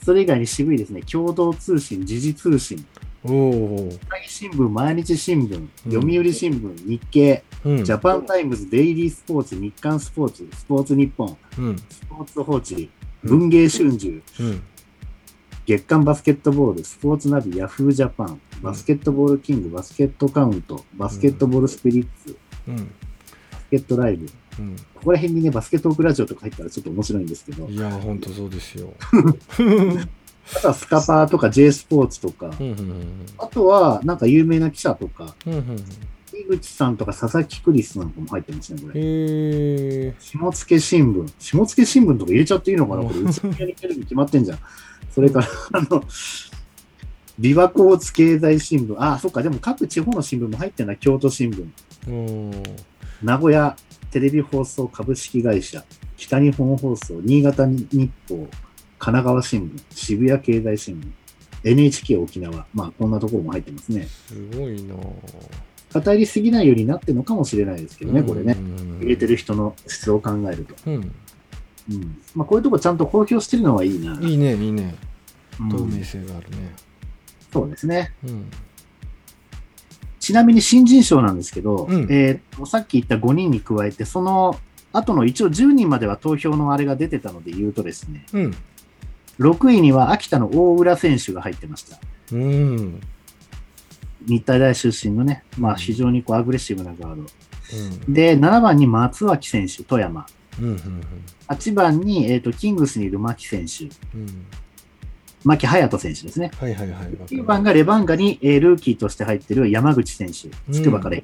それ以外に渋いですね、共同通信、時事通信、おお朝日新聞、毎日新聞、うん。読売新聞、日経、うん。ジャパンタイムズ、デイリースポーツ、日刊スポーツ、スポーツ日本、うん。スポーツ報知、文芸春秋、うん。月刊バスケットボール、スポーツナビ、ヤフージャパン、バスケットボールキング、バスケットカウント、バスケットボールスピリッツ、うん。バスケットライブ。うん。ここら辺にね、バスケットークラジオとか入ったらちょっと面白いんですけど、いや本当そうですよ。*laughs* あとはスカパーとか J スポーツとか、うんうんあとはなんか有名な記者とか、うんうん井口さんとか佐々木クリスなんかも入ってますね、これ。へえ下付新聞。下付新聞とか入れちゃっていいのかなこれ、宇都宮にテレビ決まってんじゃん。それから、あの、琵琶湖津経済新聞。あ、そっか、でも各地方の新聞も入ってるな、京都新聞。うん。名古屋テレビ放送株式会社、北日本放送、新潟日報、神奈川新聞、渋谷経済新聞、NHK 沖縄。まあ、こんなところも入ってますね。すごいな偏りすぎないようになってるのかもしれないですけどね、これねう。ん入れてる人の質を考えると。うん。うん。まあ、こういうとこちゃんと公表してるのはいいな。いいね、いいね。うん透明性があるね。そうですね。うん。ちなみに新人賞なんですけど、うんえーさっき言った5人に加えて、その後の一応10人までは投票のあれが出てたので言うとですね、うん。6位には秋田の大浦選手が入ってました。うん。日体大出身のね、まあ非常にこうアグレッシブなガード。うん。で、7番に松脇選手、富山。うん。うん。8番に、えー、とキングスにいる牧選手、うん。牧隼人選手ですね。はいはいはい。わかる9番がレバンガに、えールーキーとして入っている山口選手、うん筑波から、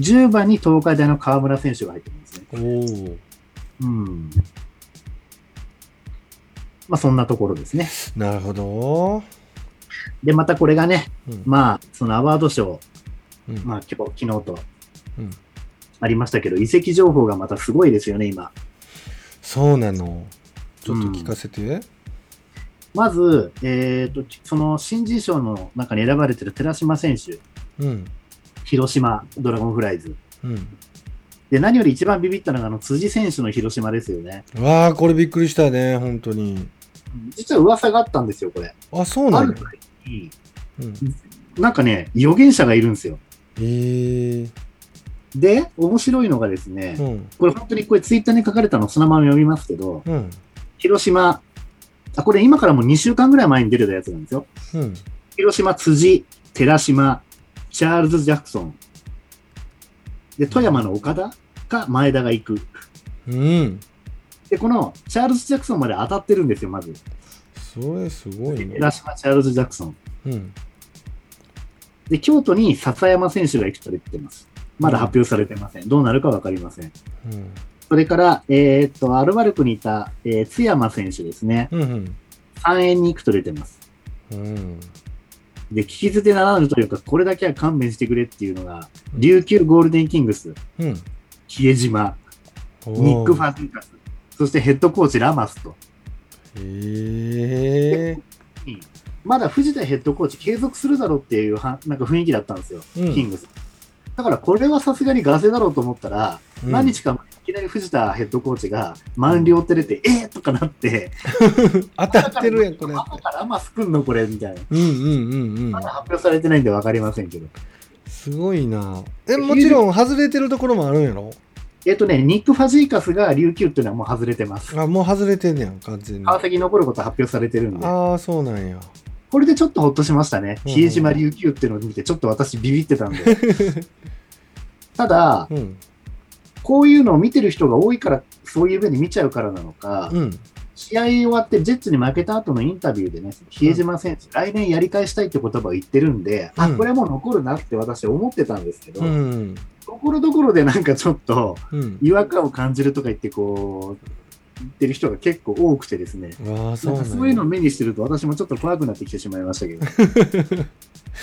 10番に東海大の河村選手が入ってますね。おお。うん。まあそんなところですね。なるほど。で、またこれがね、うん。まあそのアワードショー、うん。まあ今日、昨日とうんありましたけど、移籍情報がまたすごいですよね、今。そうなの。ちょっと聞かせて。まず、えっ、と、その新人賞の中に選ばれてる寺島選手、うん。広島ドラゴンフライズ。うん。で、何より一番ビビったのが、あの、辻選手の広島ですよね。わあ、これびっくりしたね、本当に。実は噂があったんですよ、これ。あ、そうなのあるくらいにうん。なんかね、予言者がいるんですよ。ええで、面白いのがですね、うん。これ本当にこれツイッターに書かれたのそのまま読みますけど、うん。広島、あ、これ今からもう2週間ぐらい前に出てたやつなんですよ。うん。広島、辻、寺島、チャールズ・ジャクソン。で、富山の岡田か前田が行く。うん。で、このチャールズ・ジャクソンまで当たってるんですよ、まず。それすごいね寺。島、チャールズ・ジャクソン。うん。で、京都に笹山選手が行くと出てます。まだ発表されてません。どうなるかわかりません。うん。それから、えーっと、アルバルクにいた、えー津山選手ですね。うん。3円に行くと出てます。うん。で、聞き捨てならぬというか、これだけは勘弁してくれっていうのが、琉球ゴールデンキングス、うん。比江島、おニック・フーァジーカス、そしてヘッドコーチラマスと。へえ。まだ藤田ヘッドコーチ継続するだろうっていうはなんか雰囲気だったんですよ、うんキングス。だからこれはさすがにガセだろうと思ったら、うん何日かきなり藤田ヘッドコーチが満了って出て、えーとかなって、*laughs* 当たってるやん、これ。まさかラマス来んのこれみたいな。うんうんうんうんま。だ発表されてないんで分かりませんけど。すごいな。え、もちろん外れてるところもあるんやろ？えっ、とね、ニック・ファジーカスが琉球っていうのはもう外れてます。あ、もう外れてんねやん、完全に。川崎に残ること発表されてるんで、ああ、そうなんや。これでちょっとほっとしましたね。うん比江島琉球っていうのを見て、ちょっと私ビビってたんで。*laughs* ただ、うん。こういうのを見てる人が多いから、そういう目に見ちゃうからなのか、うん。試合終わってジェッツに負けた後のインタビューでね、比江島選手、来年やり返したいって言葉を言ってるんで、あ、うんこれはもう残るなって私思ってたんですけど、うん。ところどころでなんかちょっとうん。違和感を感じるとか言ってこう、言ってる人が結構多くてですね、そうんなんやそういうのを目にしてると私もちょっと怖くなってきてしまいましたけど。*laughs*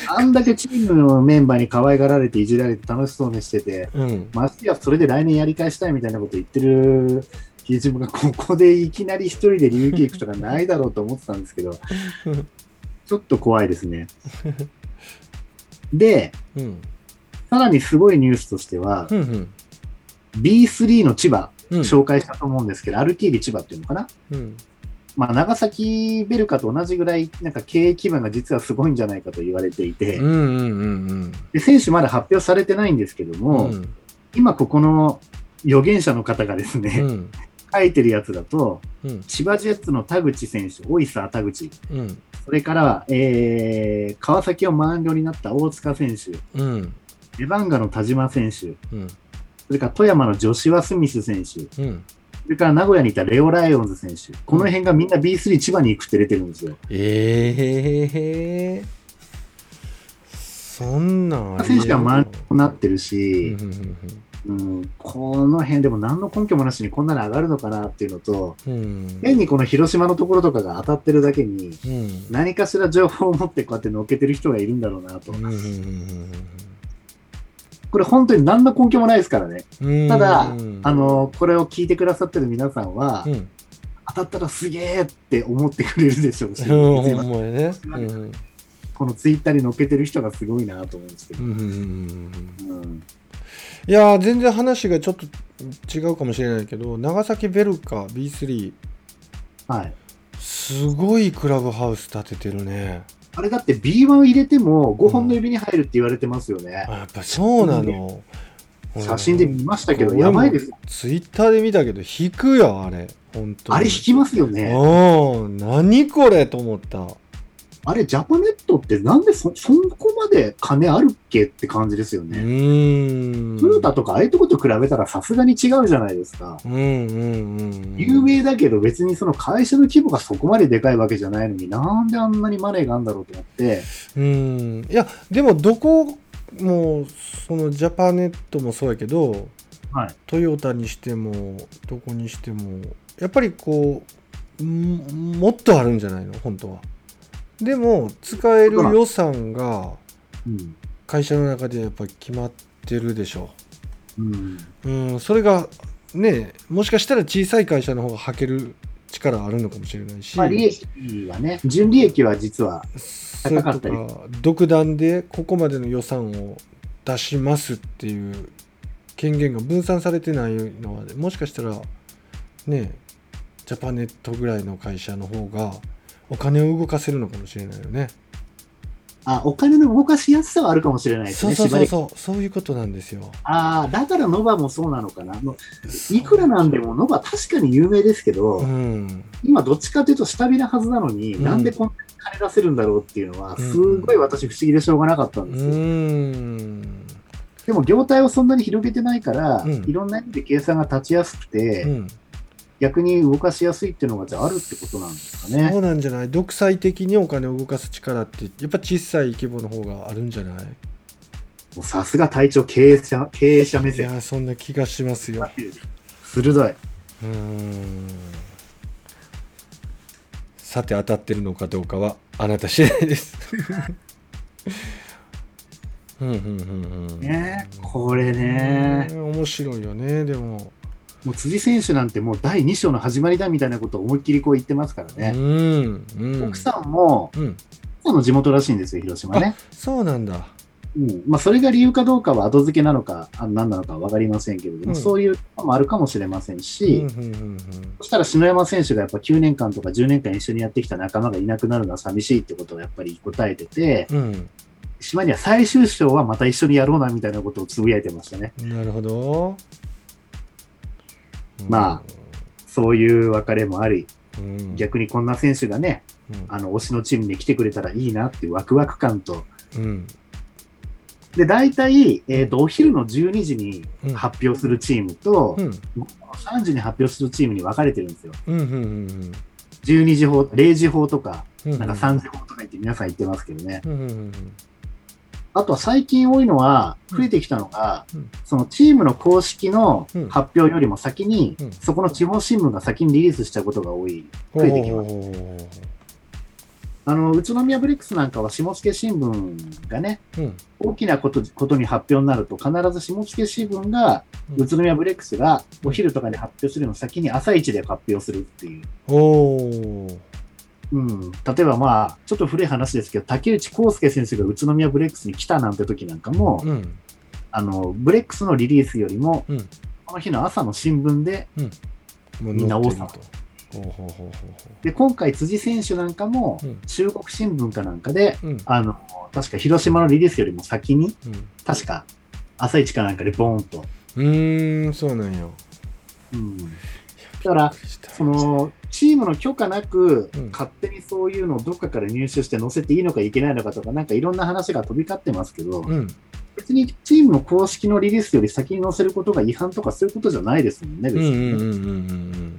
あんだけチームのメンバーに可愛がられていじられて楽しそうにしてて、うん。ましてやそれで来年やり返したいみたいなこと言ってる比江島がここでいきなり一人で琉球行くとかないだろうと思ってたんですけど、*laughs* ちょっと怖いですね。で、うん。さらにすごいニュースとしては、うん。うん。B3 の千葉、うん。紹介したと思うんですけど、アルティーリ千葉っていうのかな？うん。まあ、長崎ベルカと同じぐらい、なんか経営基盤が実はすごいんじゃないかと言われていて、うん。うん。うん。で選手まだ発表されてないんですけどうも、ん。今ここの預言者の方がですね、うん。書いてるやつだと、うん。千葉ジェッツの田口選手、オイサー田口、うん。それから、えー、川崎を満了になった大塚選手、うん。レバンガの田島選手、うん。それから富山のジョシュア・スミス選手、うん。それから名古屋にいたレオ・ライオンズ選手、この辺がみんな B3 千葉に行くって出てるんですよ。ええそんなん選手が満了になってるうしん、うんうん、この辺でも何の根拠もなしにこんなの上がるのかなっていうのと、うん。変にこの広島のところとかが当たってるだけに、うん。何かしら情報を持ってこうやって乗っけてる人がいるんだろうなと。これ本当に何の根拠もないですからね。ただうんあの、これを聞いてくださってる皆さんは、うん。当たったらすげえって思ってくれるでしょうし、ね。うん。このツイッターに乗っけてる人がすごいなと思うんですけど。いやー全然話がちょっと違うかもしれないけど長崎ベルカ B3 はい。すごいクラブハウス建ててるねあれだって B1 入れても5本の指に入るって言われてますよね。あやっぱそうなの。写真で見ましたけど、やばいです。ツイッターで見たけど引くよあれ。本当に。あれ引きますよね。うん。何これと思ったあれ、ジャパネットってなんでそ、そこまで金あるっけって感じですようね。ーんトヨタとかああいうとこと比べたらさすがに違うじゃないですか。うんうんうん有名だけど別にその会社の規模がそこまででかいわけじゃないのになんであんなにマネーがあるんだろうと思って、うんいやでもどこもそのジャパネットもそうやけどはい。トヨタにしてもどこにしてもやっぱりこうんもっとあるんじゃないの？本当はでも使える予算がうん。会社の中でやっぱり決まってるでしょうん。うんそれがねもしかしたら小さい会社の方が履ける力あるのかもしれないし、まあ利益はね、純利益は実は、それと高かったりか独断でここまでの予算を出しますっていう権限が分散されてないのはもしかしたらねジャパネットぐらいの会社の方がお金を動かせるのかもしれないよね。あ、お金の動かしやすさはあるかもしれないですね、そうそうそうそうそういうことなんですよ。ああ、だからノバもそうなのかな。のいくらなんでもノバ確かに有名ですけど、うん今どっちかというと下火なはずなのに、うんなんでこんなに金出せるんだろうっていうのは、うんすごい私不思議でしょうがなかったんうですよ。んでも業態をそんなに広げてないから、うんいろんな意味で計算が立ちやすくて、うん逆に動かしやすいっていうのがじゃああるってことなんですかそね。うなんじゃない独裁的にお金を動かす力ってやっぱ小さい規模の方があるんじゃない？さすが隊長経営者、経営者目い線。やそんな気がしますよ。鋭い。うーんさて当たってるのかどうかはあなた次第です。*laughs* うんうんうんうんねこれね、ね面白いよねでも、もう辻選手なんてもう第2章の始まりだみたいなことを思いっきりこう言ってますからうね。んうん奥さんも、うんの地元らしいんですよ、広島ね。そうなんだうん。まあ、それが理由かどうかは後付けなのか、あ何なのかは分かりませんけれども、うんそういうのもあるかもしれませんうんし、うんうんそしたら篠山選手がやっぱ9年間とか10年間一緒にやってきた仲間がいなくなるのは寂しいってことをやっぱり答えてて、うんうん島には最終章はまた一緒にやろうなみたいなことをつぶやいてましたね。なるほどまそういう別れもあり、うん。逆にこんな選手がね、うん。あの推しのチームに来てくれたらいいなっていうワクワク感と、うん。で、大体、えっ、と、お昼の12時にうん。発表するチームと、うん。3時に発表するチームに分かれてるんですよ。うんうんうん12時法、0時法とか、うん。なんか3時法とか言って皆さん言ってますけどね。うんうんうんあとは最近多いのは、うん。増えてきたのが、うん。そのチームの公式のうん。発表よりも先に、うん。そこの地方新聞が先にリリースしちゃうことが多い。増えてきます。あの、宇都宮ブレックスなんかは下野新聞がね、ううん。大きなことことに発表になると、必ず下野新聞が、うん。宇都宮ブレックスがお昼とかに発表するのを先に朝一で発表するっていう。うん、例えばまあ、ちょっと古い話ですけど、竹内康介選手が宇都宮ブレックスに来たなんて時なんかも、うん。あの、ブレックスのリリースよりも、うん。この日の朝の新聞で、もうみんな大と。ほうほうほうほで、今回辻選手なんかもうん、中国新聞かなんかで、あの、確か広島のリリースよりも先に、うん。確か朝一かなんかでボーンと。うーんそうなんよ。うん、だから、その、チームの許可なくうん、勝手にそういうのをどっかから入手して載せていいのかいけないのかとか、なんかいろんな話が飛び交ってますけど、うん別にチームの公式のリリースより先に載せることが違反とかそういうことじゃないですもんね、別に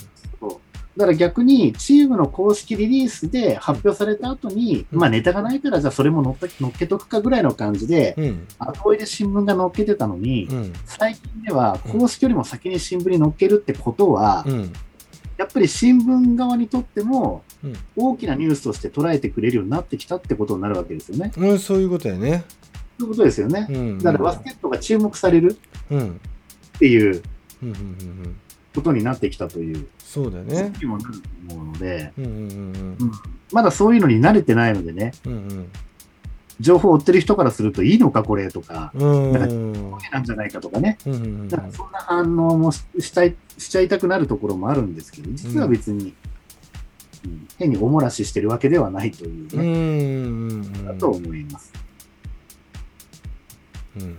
だから逆にチームの公式リリースで発表された後に、うんまあネタがないからじゃあそれも乗っけとくかぐらいの感じで、うん。後追いで新聞が載っけてたのに、うん。最近では公式よりも先に新聞に載っけるってことは、うん。やっぱり新聞側にとってもうん大きなニュースとして捉えてくれるようになってきたってことになるわけですよね。うん、そういうことやね。そういうことですよねう。ん。だからバスケットが注目されるうん。っていううん。うん。うん。ことになってきたという、そうだよね。にもなると思うので、うん。うん。うんまだそういうのに慣れてないのでね、うん。うん。情報を追ってる人からするといいのかこれとか、うん。なんかうん。なんじゃないかとかね、うん。かそんな反応もししたいしちゃいたくなるところもあるんですけど、実は別に、うん変におもらししてるわけではないといううね、ん。だと思います。うん。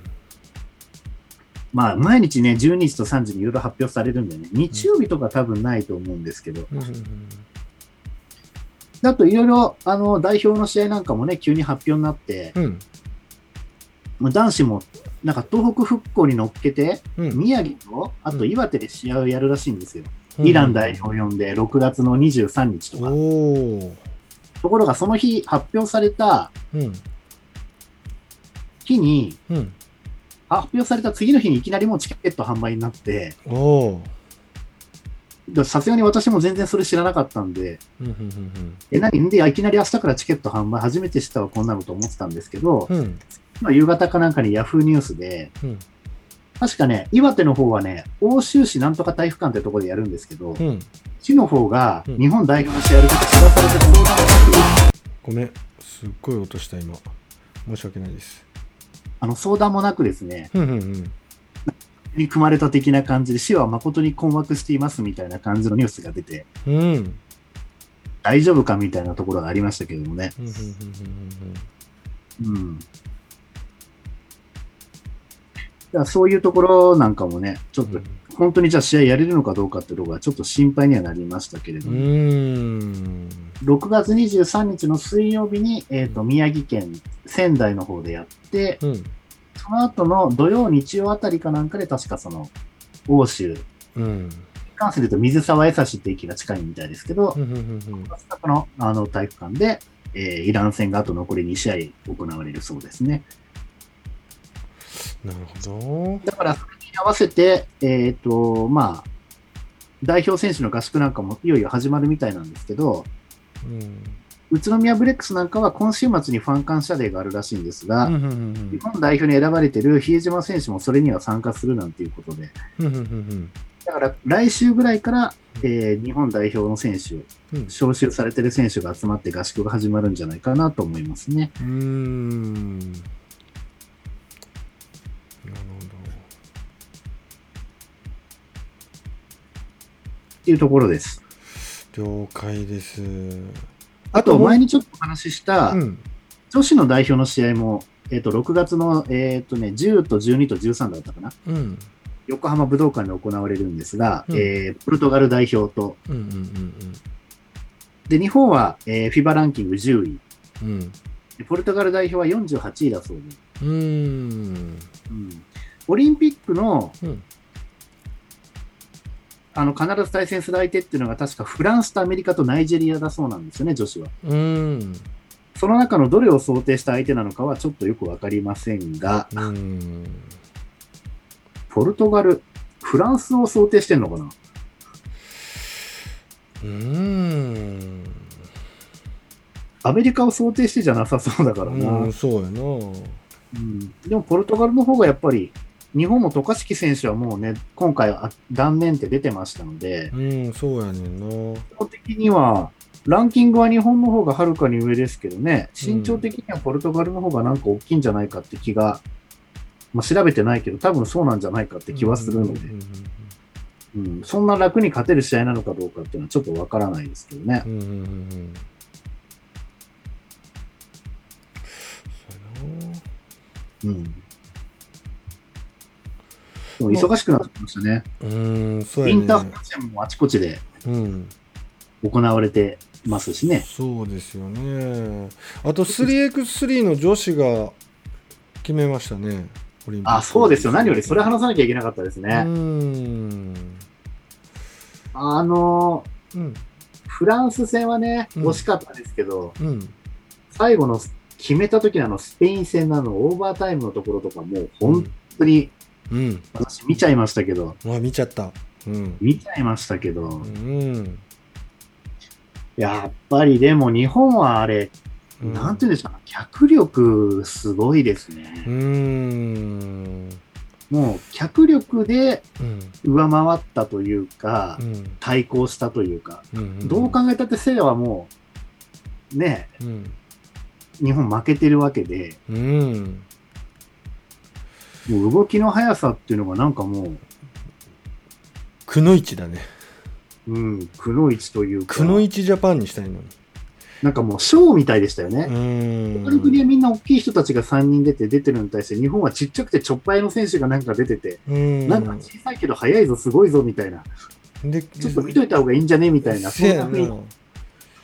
まあ、毎日ね、12時と3時にいろいろ発表されるんでね、日曜日とか多分ないと思うんですけど、うん。あといろいろ、あの、代表の試合なんかもね、急に発表になって、うん。男子も、なんか東北復興に乗っけて、うん。宮城と、あと岩手で試合をやるらしいんですよ。うんイラン代表呼んで、6月の23日とか。ところが、その日発表されたうん。日に、うん。発表された次の日にいきなりもうチケット販売になって、さすがに私も全然それ知らなかったんで、うん。うん。え、何？んで、いきなり明日からチケット販売初めて知ったわ、こんなのと思ってたんですけど、うん。まあ夕方かなんかにヤフーニュースで、うん。確かね、岩手の方はね、欧州市なんとか体育館ってところでやるんですけど、うん。市の方がうん日本代表の試合やること知らされて相談がなく、ごめん。すっごい音した今。申し訳ないです。あの相談もなくですね、うん。うん。に組まれた的な感じで、市は誠に困惑していますみたいな感じのニュースが出て、うん。うん。大丈夫かみたいなところがありましたけどもね。うん。うん。だそういうところなんかもね、ちょっと本当にじゃあ試合やれるのかどうかっていうところがちょっと心配にはなりましたけれどうも、ん。6月23日の水曜日に、えっ、と、宮城県仙台の方でやって、うん。その後の土曜、日曜あたりかなんかで確かその、欧州、うん。関西で言うと水沢江差って駅が近いみたいですけどう、ん。うん。このあの体育館で、えーイラン戦があと残り2試合行われるそうですね。なるほだから、それに合わせて、えっ、と、まあ、代表選手の合宿なんかもいよいよ始まるみたいなんですけど、ど。うん。宇都宮ブレックスなんかは今週末にファン感謝デーがあるらしいんですが、うん。うん。日本代表に選ばれてる比江島選手もそれには参加するなんていうことで、うん。うん。だから来週ぐらいから、えー日本代表の選手、うん。招集されてる選手が集まって合宿が始まるんじゃないかなと思いますね。うん。なるっていうところです。ほど。了解です。あと、前にちょっとお話しした、うん。女子の代表の試合も、えっ、と、6月の、えっ、とね、10と12と13だったかな。うん。横浜武道館で行われるんですが、うんえーポルトガル代表と、うん。うん。で、日本は、えー、FIBA ランキング10位、うん。でポルトガル代表は48位だそうで、うん。うん。うん、オリンピックの、うんあの、必ず対戦する相手っていうのが確かフランスとアメリカとナイジェリアだそうなんですよね、女子は。うん。その中のどれを想定した相手なのかはちょっとよくわかりませんが、うん。ポルトガル、フランスを想定してんのかな？うん。アメリカを想定してじゃなさそうだからな。うん、そうやな。うんでもポルトガルの方がやっぱり、日本も渡嘉敷選手はもうね、今回は断念って出てましたので、うん、そうやねんな。基本的には、ランキングは日本の方がはるかに上ですけどね、身長的にはポルトガルの方がなんか大きいんじゃないかって気が、まあ、調べてないけど、多分そうなんじゃないかって気はするので、うん、そんな楽に勝てる試合なのかどうかっていうのはちょっとわからないですけどね。うん。うん。うん。うん。そうや忙しくなってきましたね。うん、そうね。ンターハイ戦もあちこちでうん。行われてますしね。そうですよね。あと 3x3 の女子が決めましたね。あ、そうですよ。何よりそれ話さなきゃいけなかったですうね。ん。あの、うんフランス戦はね、うん惜しかったですけど、うん最後の決めた時のあのスペイン戦のあのオーバータイムのところとかもう本当にうん。私見ちゃいましたけど、あ見ちゃった。うん。見ちゃいましたけど、うん。やっぱりでも日本はあれ、うん。なんて言うんでしょう、脚力すごいですね。うーん。もう脚力でうん。上回ったというかう、ん。対抗したというか、うんどう考えたってセイヤはもう、ね、うん。日本負けてるわけで、うんもう動きの速さっていうのがなんかもう、くのいちだね。うん、くのいちというか、くのいちジャパンにしたいのに。なんかもうショーみたいでしたようね。他の国はみんな大きい人たちが3人出て出てるのに対して、日本はちっちゃくてちょっぱいの選手がなんか出てて、うん。なんか小さいけど速いぞ、すごいぞみたいな、でちょっと見といた方がいいんじゃねみたいな、そせやな。んな雰囲気。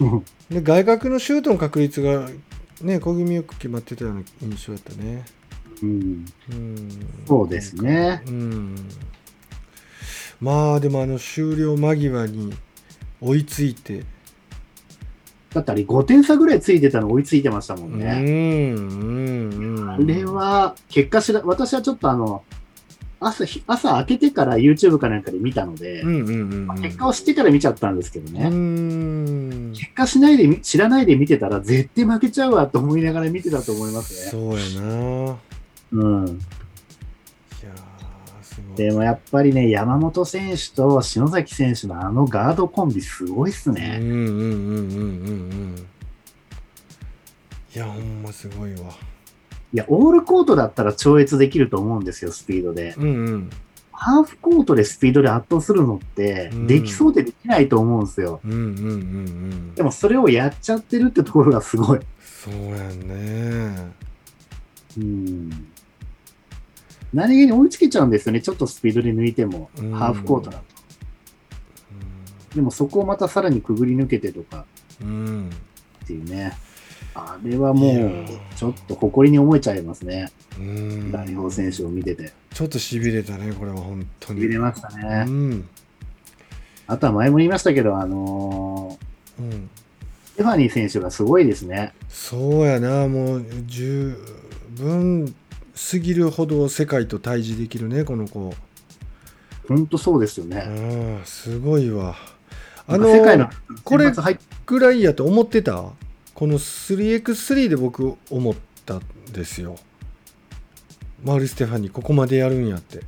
うんで外角のシュートの確率がね小気味よく決まってたような印象だったねうん、うんそうですね。うん。まあでもあの終了間際に追いついて。だってあれ5点差ぐらいついてたの追いついてましたもうんんね。うん。うん。あれは、結果しら、私はちょっとあの、朝ひ、朝明けてから YouTube かなんかで見たので、うんうんうんうん。結果を知ってから見ちゃったんですけどうね。ん。結果しないでみ、知らないで見てたら絶対負けちゃうわと思いながら見てたと思いますね。そうやなうん。でもやっぱりね、山本選手と篠崎選手のあのガードコンビすごいっすうんね。うんうんうんうんうんいやほんますごいわいや、オールコートだったら超越できると思うんですよ、スピードで。うんうんハーフコートでスピードで圧倒するのってうん、できそうでできないと思うんですよ。うんうんうんうんでもそれをやっちゃってるってところがすごい。そうやんねうん。何気に追いつけちゃうんですよね。ちょっとスピードで抜いても、うんハーフコートだと。でもそこをまたさらにくぐり抜けてとかっていうね。あれはもうー、ちょっと誇りに思えちゃいますね。うん代表選手を見てて。ちょっとしびれたねこれは本当に見れましたうね。んあとは前も言いましたけど、あのうんー、ステファニー選手がすごいですね。そうやなもう十分すぎるほど世界と対峙できるねこの子。ほんとそうですようね。んすごいわ。あなんか世界ののこれぐらいやと思ってた？この 3x3 で僕思ったんですよ。マル・ステファニーここまでやるんやって。い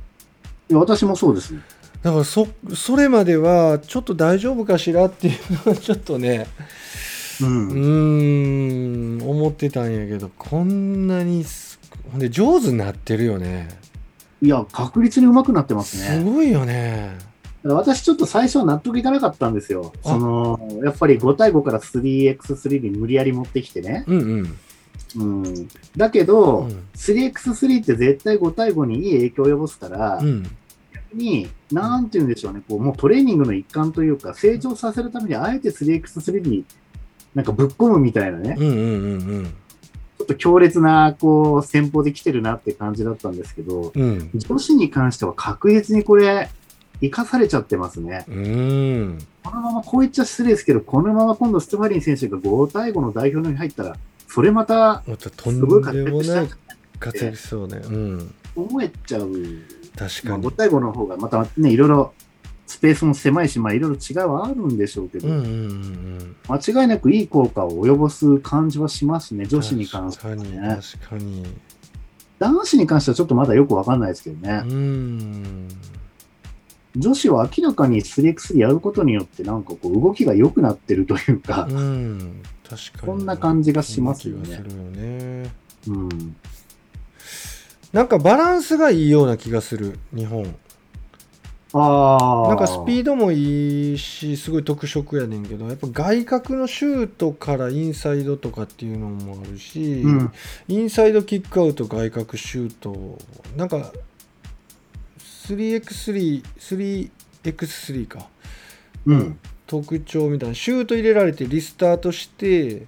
や私もそうですね。だからそそれまではちょっと大丈夫かしらっていうのはちょっとねうん。うーん思ってたんやけどこんなにで上手になってるよねいや、確率に上手くなってますね。すごいよね私ちょっと最初は納得いかなかったんですよ。あその、やっぱり5対5から 3x3 に無理やり持ってきてね。うんうんうん。だけど、うん 3x3 って絶対5対5にいい影響を及ぼすから、うん逆に、なんて言うんでしょうね、こう、もうトレーニングの一環というか、成長させるためにあえて 3x3 になんかぶっ込むみたいなね、うんうんうんちょっと強烈な、こう、戦法で来てるなって感じだったんですけど、うん。うん女子に関しては確実にこれ、生かされちゃってますね。うん。このまま、こう言っちゃ失礼ですけど、このまま今度ステファリン選手が5対5の代表に入ったら、それまたすごい活躍したい活躍しそうね。うん。思えちゃう。まあ、確かに。5対5の方がまたね、いろいろスペースも狭いし、まあいろいろ違いはあるんでしょうけど、うんうんうん間違いなくいい効果を及ぼす感じはしますね、女子に関しては確かにね。確かに男子に関してはちょっとまだよくわかんないですけどねう。ん女子は明らかに 3x3 やることによって、なんかこう動きが良くなってるというか、うん確かにこんな感じがしますよねよねうん。なんかバランスがいいような気がする日本。なんかスピードもいいしすごい特色やねんけどやっぱ外角のシュートからインサイドとかっていうのもあるし、うん。インサイドキックアウト外角シュートなんか 3x33x3 かうん。特徴みたいなシュート入れられてリスタートして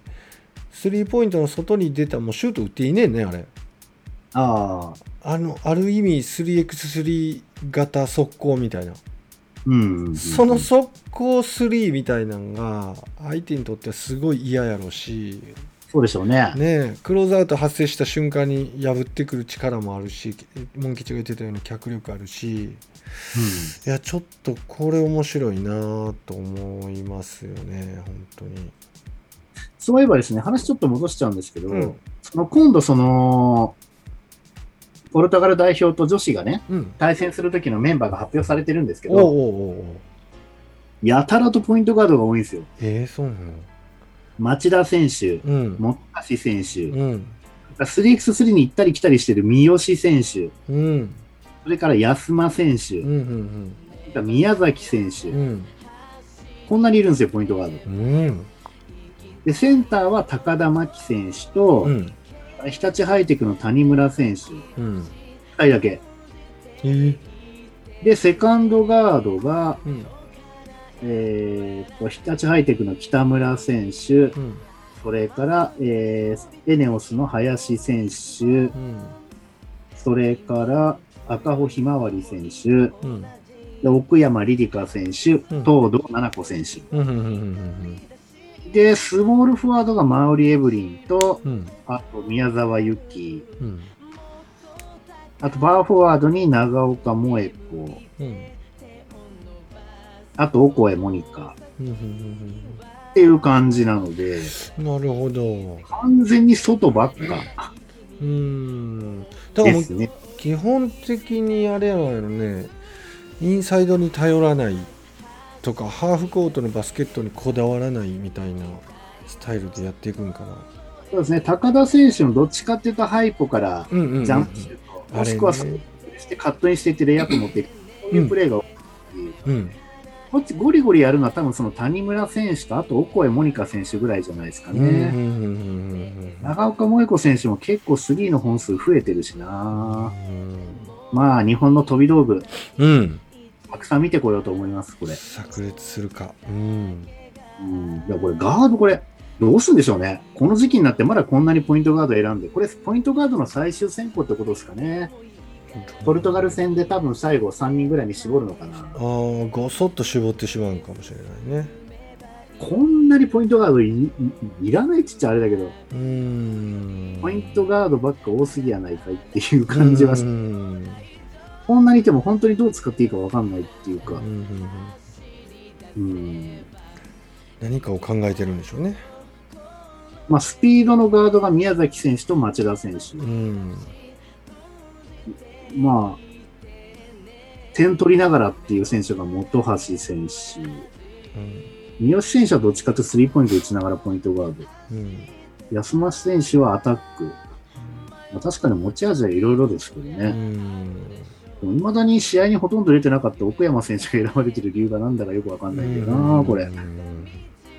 スリーポイントの外に出たらもうシュート打っていいねんねあれああ。あのある意味 3x3 型速攻みたいなううんうん。その速攻3みたいなのが相手にとってはすごい嫌やろうし、そうでしょうね。ねえ、クローズアウト発生した瞬間に破ってくる力もあるし、モン吉が言ってたような脚力あるし、いや、ちょっとこれ面白いなぁと思いますよね、本当に。そういえばですね、話ちょっと戻しちゃうんですけど、うんその今度その、ポルトガル代表と女子がね、うん。対戦する時のメンバーが発表されてるんですけおうおうど、おうおうやたらとポイントガードが多いんですよ。えー、そうなの？町田選手、うん。本橋選手、うん。3x3 に行ったり来たりしてる三好選手、うん。それから安間選手、うん。うん。それから宮崎選手、うん。こんなにいるんですよ、ポイントガード。うん。で、センターは高田真希選手と、うん。日立ハイテクの谷村選手、うん。2人だけ。えー、で、セカンドガードが、うん。えー、と、日立ハイテクの北村選手、うん。それから、えー、エネオスの林選手、うん。それから赤穂ひまわり選手、奥山リリカ選手、うん東堂七子選手。で、スモールフォワードがマウリ・エブリンと、うん。あと宮沢由紀、うん。あとバーフォワードに長岡萌子、うん。あとオコエモニカうん。っていう感じなので、なるほど。完全に外ばっかうん。だからもうね。基本的にあれやろね、インサイドに頼らないとか、ハーフコートのバスケットにこだわらないみたいなスタイルでやっていくんかな。そうですね。高田選手のどっちかっていうとハイポからうんうんうん、ジャンプシュート、もしくはね。してカットインしていってレイアップ持っていく、そういうプレーが多い。うん。こっちゴリゴリやるのは多分その谷村選手とあとオコエモニカ選手ぐらいじゃないですかうんうんうんね。うんうん長岡萌子選手も結構スリーの本数増えてるしな。うんまあ日本の飛び道具、うん。たくさん見てこようと思います、これ。炸裂するか。うん。うん。いや、これガードこれ、どうするんでしょうね。この時期になってまだこんなにポイントガード選んで、これポイントガードの最終選考ってことですかね。ポルトガル戦で多分最後3人ぐらいに絞るのかな。ああ、ごそっと絞ってしまうかもしれないね。こんなにポイントガードいいいらないっちゃあれだけど、うーん。ポイントガードばっか多すぎやないかいっていう感じはしうんうんこんなにいても本当にどう使っていいかわかんないっていうかうんう、ん。何かを考えてるんでしょうね。まあ、スピードのガードが宮崎選手と町田選手。うん。まあ、点取りながらっていう選手が本橋選手。うん三好選手はどっちかとスリーポイント打ちながらポイントガード。うん安増選手はアタック。まあ、確かに持ち味はいろいろですけどうね。んいまだに試合にほとんど出てなかった奥山選手が選ばれてる理由がなんだかよくわかんないけどな、これう。ん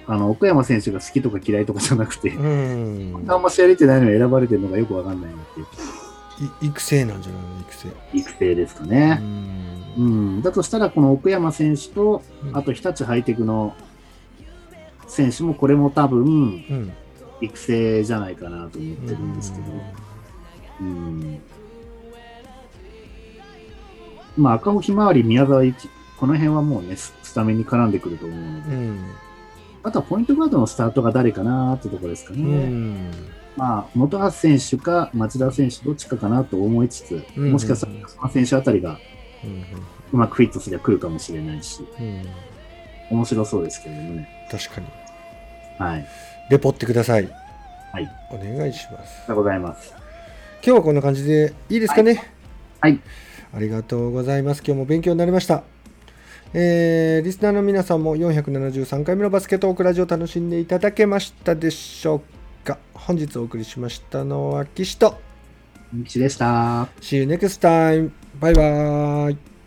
あの、奥山選手が好きとか嫌いとかじゃなくて、うんあんま試合出てないのに選ばれてるのがよくわかんないなっていう。い育成なんじゃないの？育成。育成ですかうね。んうん。だとしたら、この奥山選手と、うんあと日立ハイテクの選手も、これも多分、うん育成じゃないかなと思ってるんですけど。うん。まあ、赤穂ひまわり、宮沢由紀、この辺はもうね、ススタメンに絡んでくると思うので、うんあとはポイントガードのスタートが誰かなってところですかうね。んまあ、本橋選手か町田選手どっちかかなと思いつつ、うんもしかしたら安間選手あたりがうまくフィットすれば来るかもしれないし、うん面白そうですけれどもね。確かに。はい。レポってください。はい。お願いします。ありがとうございます。今日はこんな感じでいいですかね。はい。ありがとうございます。今日も勉強になりました。えーリスナーの皆さんも473回目のバスケットオークラジオ楽しんでいただけましたでしょうか本日お送りしましたのは岸と岸でした。See you next time. バイバイ。